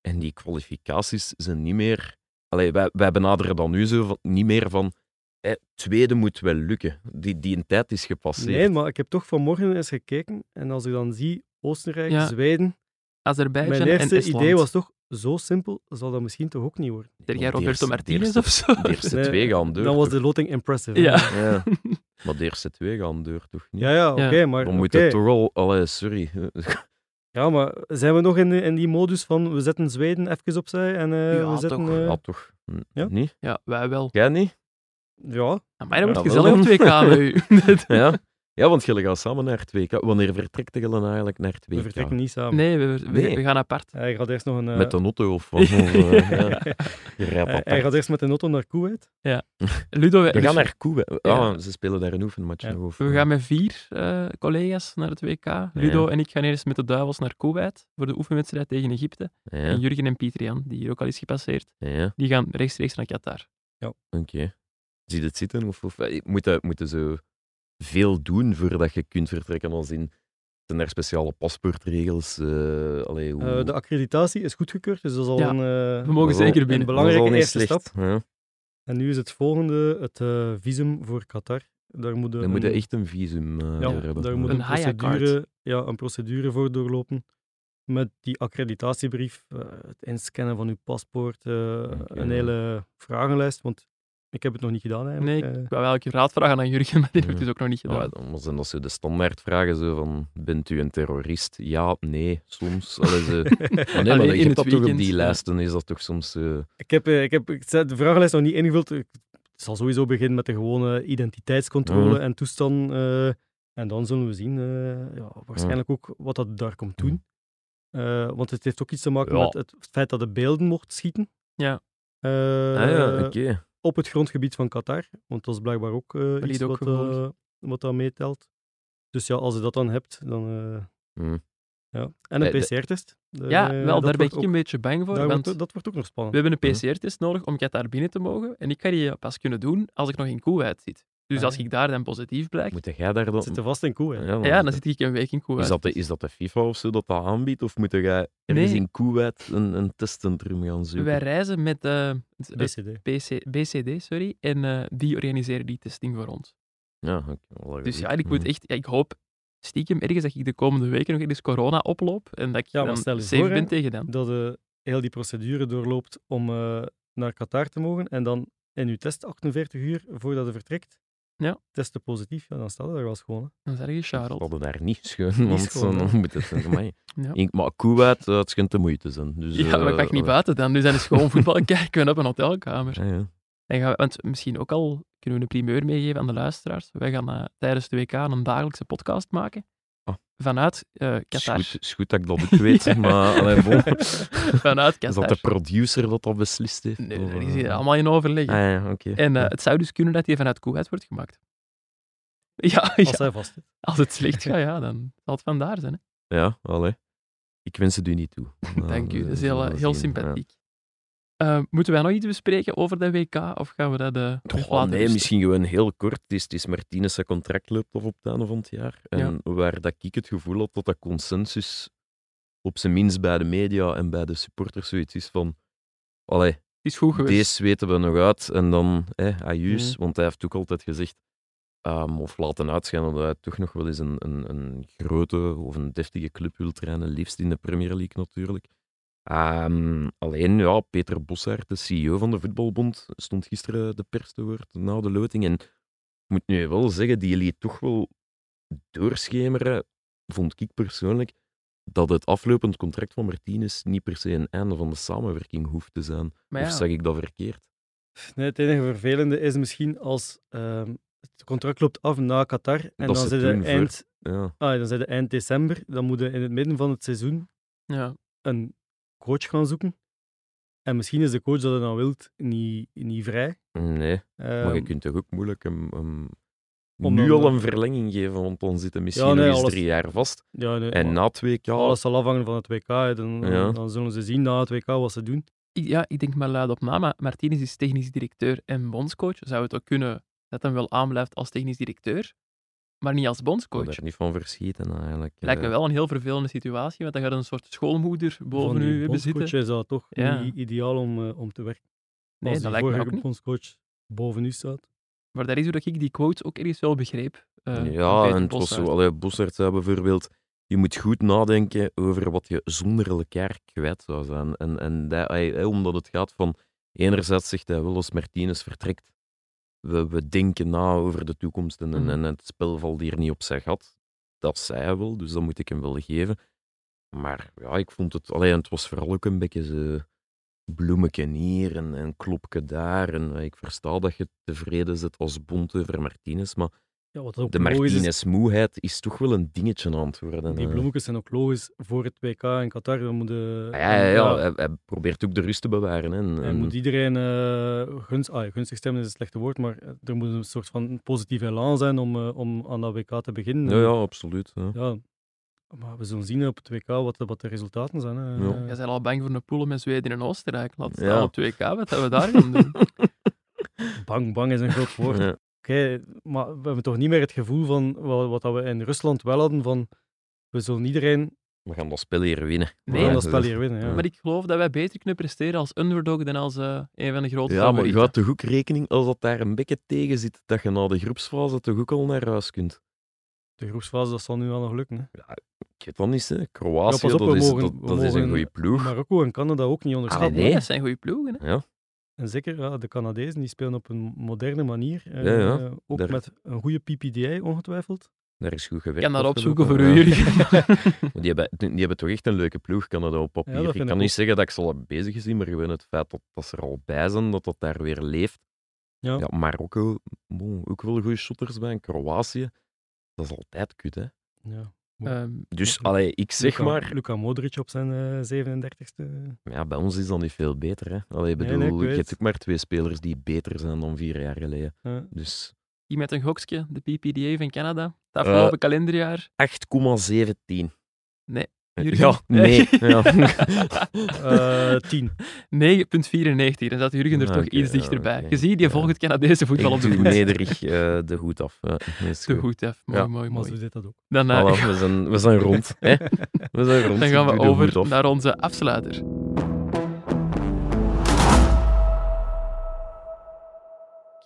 En die kwalificaties zijn niet meer... Allee, wij, wij benaderen dan nu zo van, niet meer van... hè, tweede moet wel lukken. Die, die een tijd is gepasseerd. Nee, maar ik heb toch vanmorgen eens gekeken. En als ik dan zie Oostenrijk, Ja. Zweden. Azerbeidzjan Mijn en eerste Estland. idee was toch zo simpel, zal dat misschien toch ook niet worden. Zeg jij Roberto Martinez of zo? De eerste Nee, twee gaan deur. Dan was de loting impressive. Ja. Maar de eerste twee gaan deur toch niet? Ja, ja, oké, maar... Dan oké. moet het toch al... Allee, sorry. Ja, maar zijn we nog in, in die modus van we zetten Zweden even opzij en eh, Ja, we zetten... toch. eh, Ja, toch. N- Ja? Niet? Ja, wij wel. Jij niet? ja, Maar dat wordt gezellig op 2K met u. Ja. Ja, want jullie gaan samen naar het WK. Wanneer vertrekt jullie eigenlijk naar het WK? we vertrekken niet samen. Nee, we, we, Nee. we gaan apart. Hij gaat eerst nog een... eh, Met de auto of wat? Of, eh, ja. Hij, gaat eerst met de auto naar Kuwait. Ludo, we, We dus gaan naar. Ja. Ah, ze spelen daar een oefenmatch Ja. nog. We gaan met vier eh, collega's naar het WK. Ludo en ik gaan eerst met de Duivels naar Kuwait voor de oefenwedstrijd tegen Egypte. Ja, En Jurgen en Pieter Jan, die hier ook al is gepasseerd, ja. die gaan rechtstreeks naar Qatar. Oké. Zie je het zitten? Of, of eh, moeten, moeten ze veel doen voordat je kunt vertrekken? Als in, zijn er speciale paspoortregels? eh allee, hoe... Eh, de accreditatie is goedgekeurd, dus dat is al Ja, een, eh, We mogen zeker een binnen. belangrijke eerste slecht. stap. Ja. En nu is het volgende het eh, visum voor Qatar. Daar moet je Dan moet je een- echt een visum eh, ja, voor hebben. daar moet Een een, procedure, ja, een procedure voor doorlopen. Met die accreditatiebrief, het inscannen van uw paspoort, eh, een hele vragenlijst. Want ik heb het nog niet gedaan Nee, eigenlijk. ik Eh, wou wel een raad vragen aan Jurgen, maar die ik Ja. dus ook nog niet gedaan. Ja, dan zijn dat ze de standaardvragen zo van, bent u een terrorist? Ja, nee, soms. Allee, ze... Maar nee, maar je hebt het dat toch op die lijsten, is dat toch soms... eh, ik, heb, eh, ik, heb, ik heb de vragenlijst nog niet ingevuld. Ik zal sowieso beginnen met de gewone identiteitscontrole Mhm. en toestand. eh, en dan zullen we zien, eh, ja, waarschijnlijk ook wat dat daar komt doen. Eh, want het heeft ook iets te maken Ja. met het feit dat de beelden mocht schieten. Ja. Eh, ah ja, oké. Op het grondgebied van Qatar. Want dat is blijkbaar ook eh, iets ook wat, gevolgd. eh, wat dat meetelt. Dus ja, als je dat dan hebt, dan... eh, Hm. ja. En een de- PCR-test. Ja, wel, daar ben ik ook- een beetje bang voor. daar Want wordt, dat wordt ook nog we spannend. hebben een Mhm. PCR-test nodig om Qatar binnen te mogen. En ik ga die pas kunnen doen als ik nog in Kuwait zit. Dus Ah, als ik daar dan positief blijk, Moet jij daar dan... Zitten vast in Koe. Ja, ja, dan zit ik een week in Kuwait. is, dat de, is dat de FIFA of zo dat dat aanbiedt? Of moet jij ergens Nee. in Kuwait een, een testcentrum gaan zoeken? Wij reizen met eh, het BCD. BC, BCD, sorry, en eh, die organiseren die testing voor ons. Ja, oké. wel Dus ja, ik moet Hm. echt, ja, ik hoop stiekem ergens dat ik de komende weken nog eens corona oploop en dat ik Ja, dan stel je safe voor, hè, ben tegen dan. Dat je heel die procedure doorloopt om eh, naar Qatar te mogen. En dan in je test 48 uur voordat je vertrekt. Ja. Testen positief, ja, dan staat het daar wel schoon. hè. Dan zeg je Dat Charles. hadden daar niet schoon, want schoon, dan moet het... Amai. Ja. Ik, maar Kuwait, dat schijnt de moeite zijn. Dus, Ja, maar ik mag eh, niet buiten dan. Dus dan is gewoon voetbal kijken op een hotelkamer. Ja, ja. En gaan we, want misschien ook al kunnen we een primeur meegeven aan de luisteraars. Wij gaan eh, tijdens de WK een dagelijkse podcast maken. Ah. Vanuit eh Het is Qatar. goed, het is goed dat ik dat ook weet, maar allee, bon. Vanuit is Qatar. dat de producer dat dat beslist heeft? Nee, dat is eh, hier allemaal in overleg. Ah, ja, oké. En eh, Ja. het zou dus kunnen dat die vanuit Kuwait wordt gemaakt. Ja, Als ja, hij vast zit. als het slecht gaat, ja, dan zal het vandaar zijn. Hè. Ja, allee. Ik wens het u niet toe. Dank u, we dat is heel, eh, heel sympathiek. Eh, moeten wij nog iets bespreken over de WK of gaan we dat Oh, laten nee, misschien gewoon heel kort. Het is, het is Martinez zijn contract loopt af op het einde van het jaar. En waar dat ik het gevoel had dat dat consensus op zijn minst bij de media en bij de supporters zoiets is van allee, is goed geweest. deze weten we nog uit en dan eh, ajuus. Mhm. Want hij heeft ook altijd gezegd Ehm, of laten uitschijnen dat hij toch nog wel eens een, een, een grote of een deftige club wil trainen, liefst in de Premier League natuurlijk. Ehm, alleen, ja, Peter Bossaert, de CEO van de Voetbalbond, stond gisteren de pers te woord na de loting. En ik moet nu wel zeggen, die liet toch wel doorschemeren, vond ik persoonlijk, dat het aflopend contract van Martinez niet per se een einde van de samenwerking hoeft te zijn. Of zeg ik dat verkeerd? Nee, het enige vervelende is misschien als ehm, het contract loopt af na Qatar en Dat dan ze zijn de eind, Ja, ah, dan zijn de eind december, dan moeten in het midden van het seizoen ja. een coach gaan zoeken. En misschien is de coach dat hij dan wilt niet, niet vrij. nee. Maar je Ehm, kunt toch ook moeilijk hem, hem Om nu al een verlenging geven, want dan zitten misschien Ja, nee, nog eens alles- drie jaar vast. ja, nee, En maar na twee k alles zal afhangen van het WK. Dan, dan- Ja. dan zullen ze zien na het WK wat ze doen. Ik, ja, ik denk maar luid op na, maar Martinez is technisch directeur en bondscoach. Zou het ook kunnen dat hij wel aanblijft als technisch directeur, maar niet als Ik bondscoach? er niet van verschieten eigenlijk. Lijkt me Eh, wel een heel vervelende situatie, want dan gaat een soort schoolmoeder boven u hebben zitten. bondscoach is dat toch Ja. niet ideaal om, eh, om te werken. Nee, als dat lijkt me ook niet. bondscoach boven u staat. Maar dat is hoe dat ik die quotes ook ergens wel begreep. eh, ja, en het was zo, allee, Bossert zei bijvoorbeeld, je moet goed nadenken over wat je zonder elkaar kwijt zou zijn. En, en dat, omdat het gaat van, enerzijds zegt hij wel als Martinez vertrekt, we, we denken na over de toekomst en, en, Mhm. en het spel valt hier niet op zijn gat. Dat zei hij wel, dus dat moet ik hem wel geven. Maar ja, ik vond het, allee, en het was vooral ook een beetje zo bloemetje hier en een klopje daar. En eh, ik versta dat je tevreden zit als bond over Martinez, maar Ja, wat ook de is, Martinez-moeheid is toch wel een dingetje aan het worden. Die eh. bloemetjes zijn ook logisch voor het WK in Qatar. Dan moeten, Ah, Ja, ja, ja, Hij, hij probeert ook de rust te bewaren. Hè. En, En en- moet iedereen uh, gunst, ah, gunstig stemmen is een slechte woord, maar eh, er moet een soort van positief elan zijn om, uh, om aan dat WK te beginnen. ja, ja, absoluut. Ja. Ja, maar we zullen zien op het WK wat de, wat de resultaten zijn. Hè. Ja. Eh, Jij bent al bang voor een pool met Zweden en Oostenrijk. Laat staan Ja. op 2K, wat dat we daar gaan doen. Bang, bang is een groot woord. Ja. Oké, maar we hebben toch niet meer het gevoel van wat, wat dat we in Rusland wel hadden, van we zullen iedereen We gaan dat spel hier winnen. Nee, van Ja, dat spel hier winnen. Ja. Maar ik geloof dat wij beter kunnen presteren als underdog dan als eh, een van de grote Ja, maar je houdt toch ook rekening als dat daar een beetje tegen zit, dat je na de groepsfase toch ook al naar huis kunt. De groepsfase, dat zal nu wel nog lukken. Hè. Ik weet dat niet, hè. Kroatië, Ja, op, dat, we is, mogen- dat, we is een goede ploeg. Marokko en Canada ook niet onderschatten. Ah, nee. dat zijn goede ploegen. Hè? Ja. En zeker ja, de Canadezen, die spelen op een moderne manier. eh, Ja, ja. eh, ook Daar- met een goede PPDI, ongetwijfeld. Daar is goed Ik gewerkt. kan dat opzoeken voor u. Jurgen. Die hebben, die hebben toch echt een leuke ploeg, Canada op papier. Ik kan ik niet zeggen dat ik ze al heb bezig gezien, maar gewoon het feit dat, dat ze er al bij zijn, dat dat daar weer leeft. Ja. Ja, Marokko, bon, ook wel goede shooters bij. En Kroatië, dat is altijd kut, hè. Ja. Ehm, Dus, Luka- allee, ik zeg Luka, maar... Luka Modric op zijn eh 37ste. Ja, bij ons is dat niet veel beter, hè. Allee, Nee, bedoel, nee, ik je weet. hebt ook maar twee spelers die beter zijn dan vier jaar geleden. Ja. Dus die met een gokje, de PPDA van Canada. Het Eh, afgelopen kalenderjaar. 8,17. Nee. Ja, nee. Ja. Eh 10. 9,94. Dan zat Jurgen er toch iets dichterbij. oké. Je ziet, die Ja. volgt het Canadese voetbal op de voet. nederig eh, de hoed af. Ja, Te goed. goed, F. Mooi, Ja. mooi, Maar zo zit dat ook. Dan, eh, Voilà, we, zijn, we zijn rond. Hè? We zijn rond. dan gaan we de over af. naar onze afsluiter.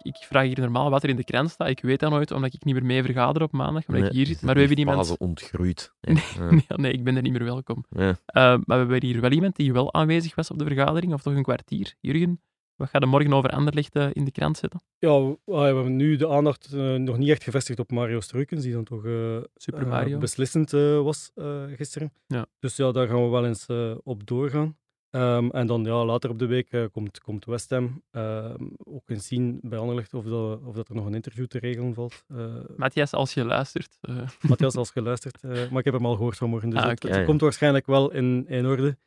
Ik vraag hier normaal wat er in de krant staat. Ik weet dat nooit, omdat ik niet meer mee vergader op maandag, omdat ik hier zit. Maar we hebben iemand... fase ontgroeid. Ja. Nee, nee, ik ben er niet meer welkom. Ja. Eh, maar we hebben hier wel iemand die wel aanwezig was op de vergadering, of toch een kwartier. Jurgen, wat gaat er morgen over Anderlecht eh, in de krant zetten? Ja, we, ah, we hebben nu de aandacht eh, nog niet echt gevestigd op Mario Struikens, die dan toch eh, Super Mario. beslissend eh, was eh, gisteren. Ja. Dus ja, daar gaan we wel eens op doorgaan. Ehm, en dan ja, later op de week eh, komt, komt West Ham ehm, ook eens zien bij Anderlecht of, dat, of dat er nog een interview te regelen valt. Eh, Matthias, als je luistert. eh, Matthias, als geluisterd. eh, maar ik heb hem al gehoord vanmorgen, dus Ah, het, Ja, ja. komt waarschijnlijk wel in, in orde.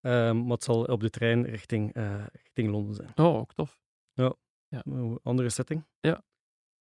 Ehm, maar het zal op de trein richting, eh, richting Londen zijn. Oh, ook tof. Een andere setting. Ja.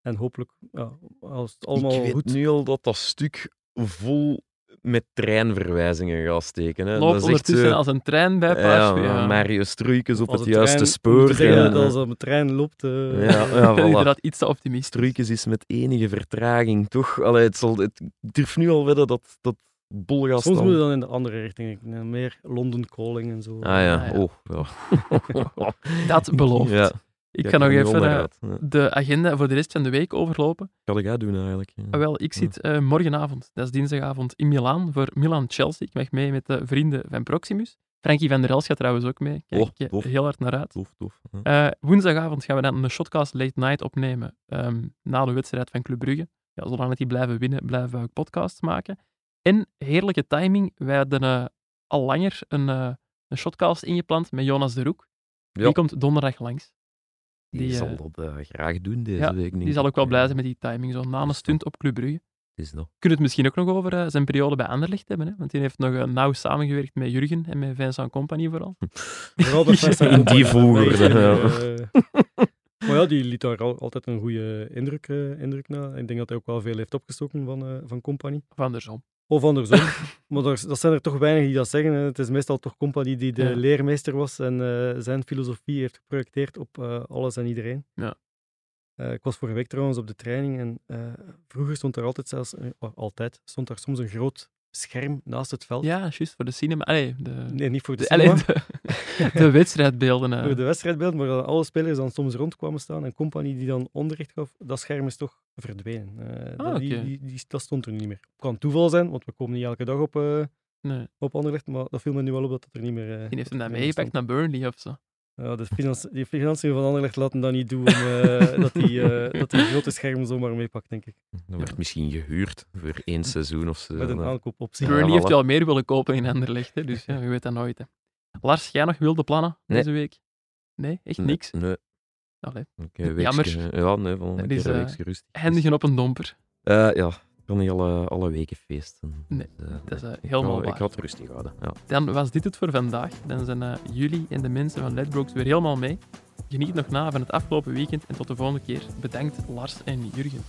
En hopelijk, ja, als het allemaal ik weet goed... nu al dat dat stuk vol met treinverwijzingen gaat steken. Hè. Loopt dat is echt ondertussen als een trein bij ja, Paasje. Ja, Mario Struikens op als het juiste trein- spoor. zeggen en, dat eh, als een trein loopt... eh, ja, ja, voilà. Inderdaad, iets te optimistisch. Struikens is met enige vertraging toch. Allee, het zal, het, ik durf nu al wedden dat dat bol gaat Soms staan. moet je dan in de andere richting. eh, Meer London calling en zo. Ah ja, Ah, ja. oh. Ja. Dat belooft. Ja. Ik ga nog even eh. Ja. de agenda voor de rest van de week overlopen. Wat ga jij doen eigenlijk? Ja. Ah, wel, ik zit eh, morgenavond, dat is dinsdagavond, in Milaan voor Milan-Chelsea. Ik mag mee met de vrienden van Proximus. Frankie van der Els gaat trouwens ook mee. Kijk Oh, ik tof. heel hard naar uit. Tof, tof. Eh, woensdagavond gaan we dan een Shotcast Late Night opnemen ehm, na de wedstrijd van Club Brugge. Ja, zolang dat die blijven winnen, blijven we ook podcasts maken. En heerlijke timing, wij hadden eh, al langer een, een Shotcast ingepland met Jonas de Roek. Die komt donderdag langs. Die, die, zal eh, dat eh, graag doen deze ja, week. Die zal ik. ook wel blij Ja, zijn met die timing, zo na een stunt op Club Brugge. Het is dat. We kunnen het misschien ook nog over eh, zijn periode bij Anderlecht hebben, hè? want die heeft nog nauw samengewerkt met Jurgen en met Vincent Company vooral. Vooral Vincent In die ja. eh, maar ja, die liet daar al- altijd een goede indruk, indruk na. Ik denk dat hij ook wel veel heeft opgestoken van, van Company. Of andersom. Of andersom. maar dat zijn er toch weinig die dat zeggen. hè. Het is meestal toch Company die de Ja. leermeester was en eh, zijn filosofie heeft geprojecteerd op eh, alles en iedereen. Ja. Eh, ik was vorige week trouwens op de training en vroeger stond er altijd zelfs, oh, altijd, stond daar soms een groot scherm naast het veld. Ja, juist voor de cinema. Allee, de, Nee, niet voor de, de, cinema, allee, de, de wedstrijdbeelden. eh. voor de wedstrijdbeeld, maar dat alle spelers dan soms rond kwamen staan en Company die dan onderricht gaf, dat scherm is toch verdwenen. Ah, dat, die, die, die- dat stond er niet meer. Het kan toeval zijn, want we komen niet elke dag op, eh Nee. op Anderlecht, maar dat viel me nu wel op dat het er niet meer... Die heeft hem meer meegepakt naar Burnley of zo. Ja, de financi- die financiën van Anderlecht laten dat niet doen eh, dat die, eh, dat die grote scherm zomaar meepakt, denk ik. Dat werd misschien gehuurd voor één seizoen of zo. Met een aankoopoptie. Ja, Burnley voilà. heeft wel meer willen kopen in Anderlecht, hè, dus ja, je weet dat nooit. Hè. Lars, jij nog wilde plannen Nee. deze week? Nee, echt niks? Nee. Allee. Jammer. Ja, nee, van een is, weekske rustig. Hendigen op een domper. Eh, ja, ik kan niet alle, alle weken feesten. Nee, Dus, eh, Dat is eh, ik helemaal Ik waar. ga het rustig houden. Ja. Dan was dit het voor vandaag. Dan zijn eh, jullie en de mensen van Ledbrokes weer helemaal mee. Geniet nog na van het afgelopen weekend en tot de volgende keer. Bedankt Lars en Jurgen.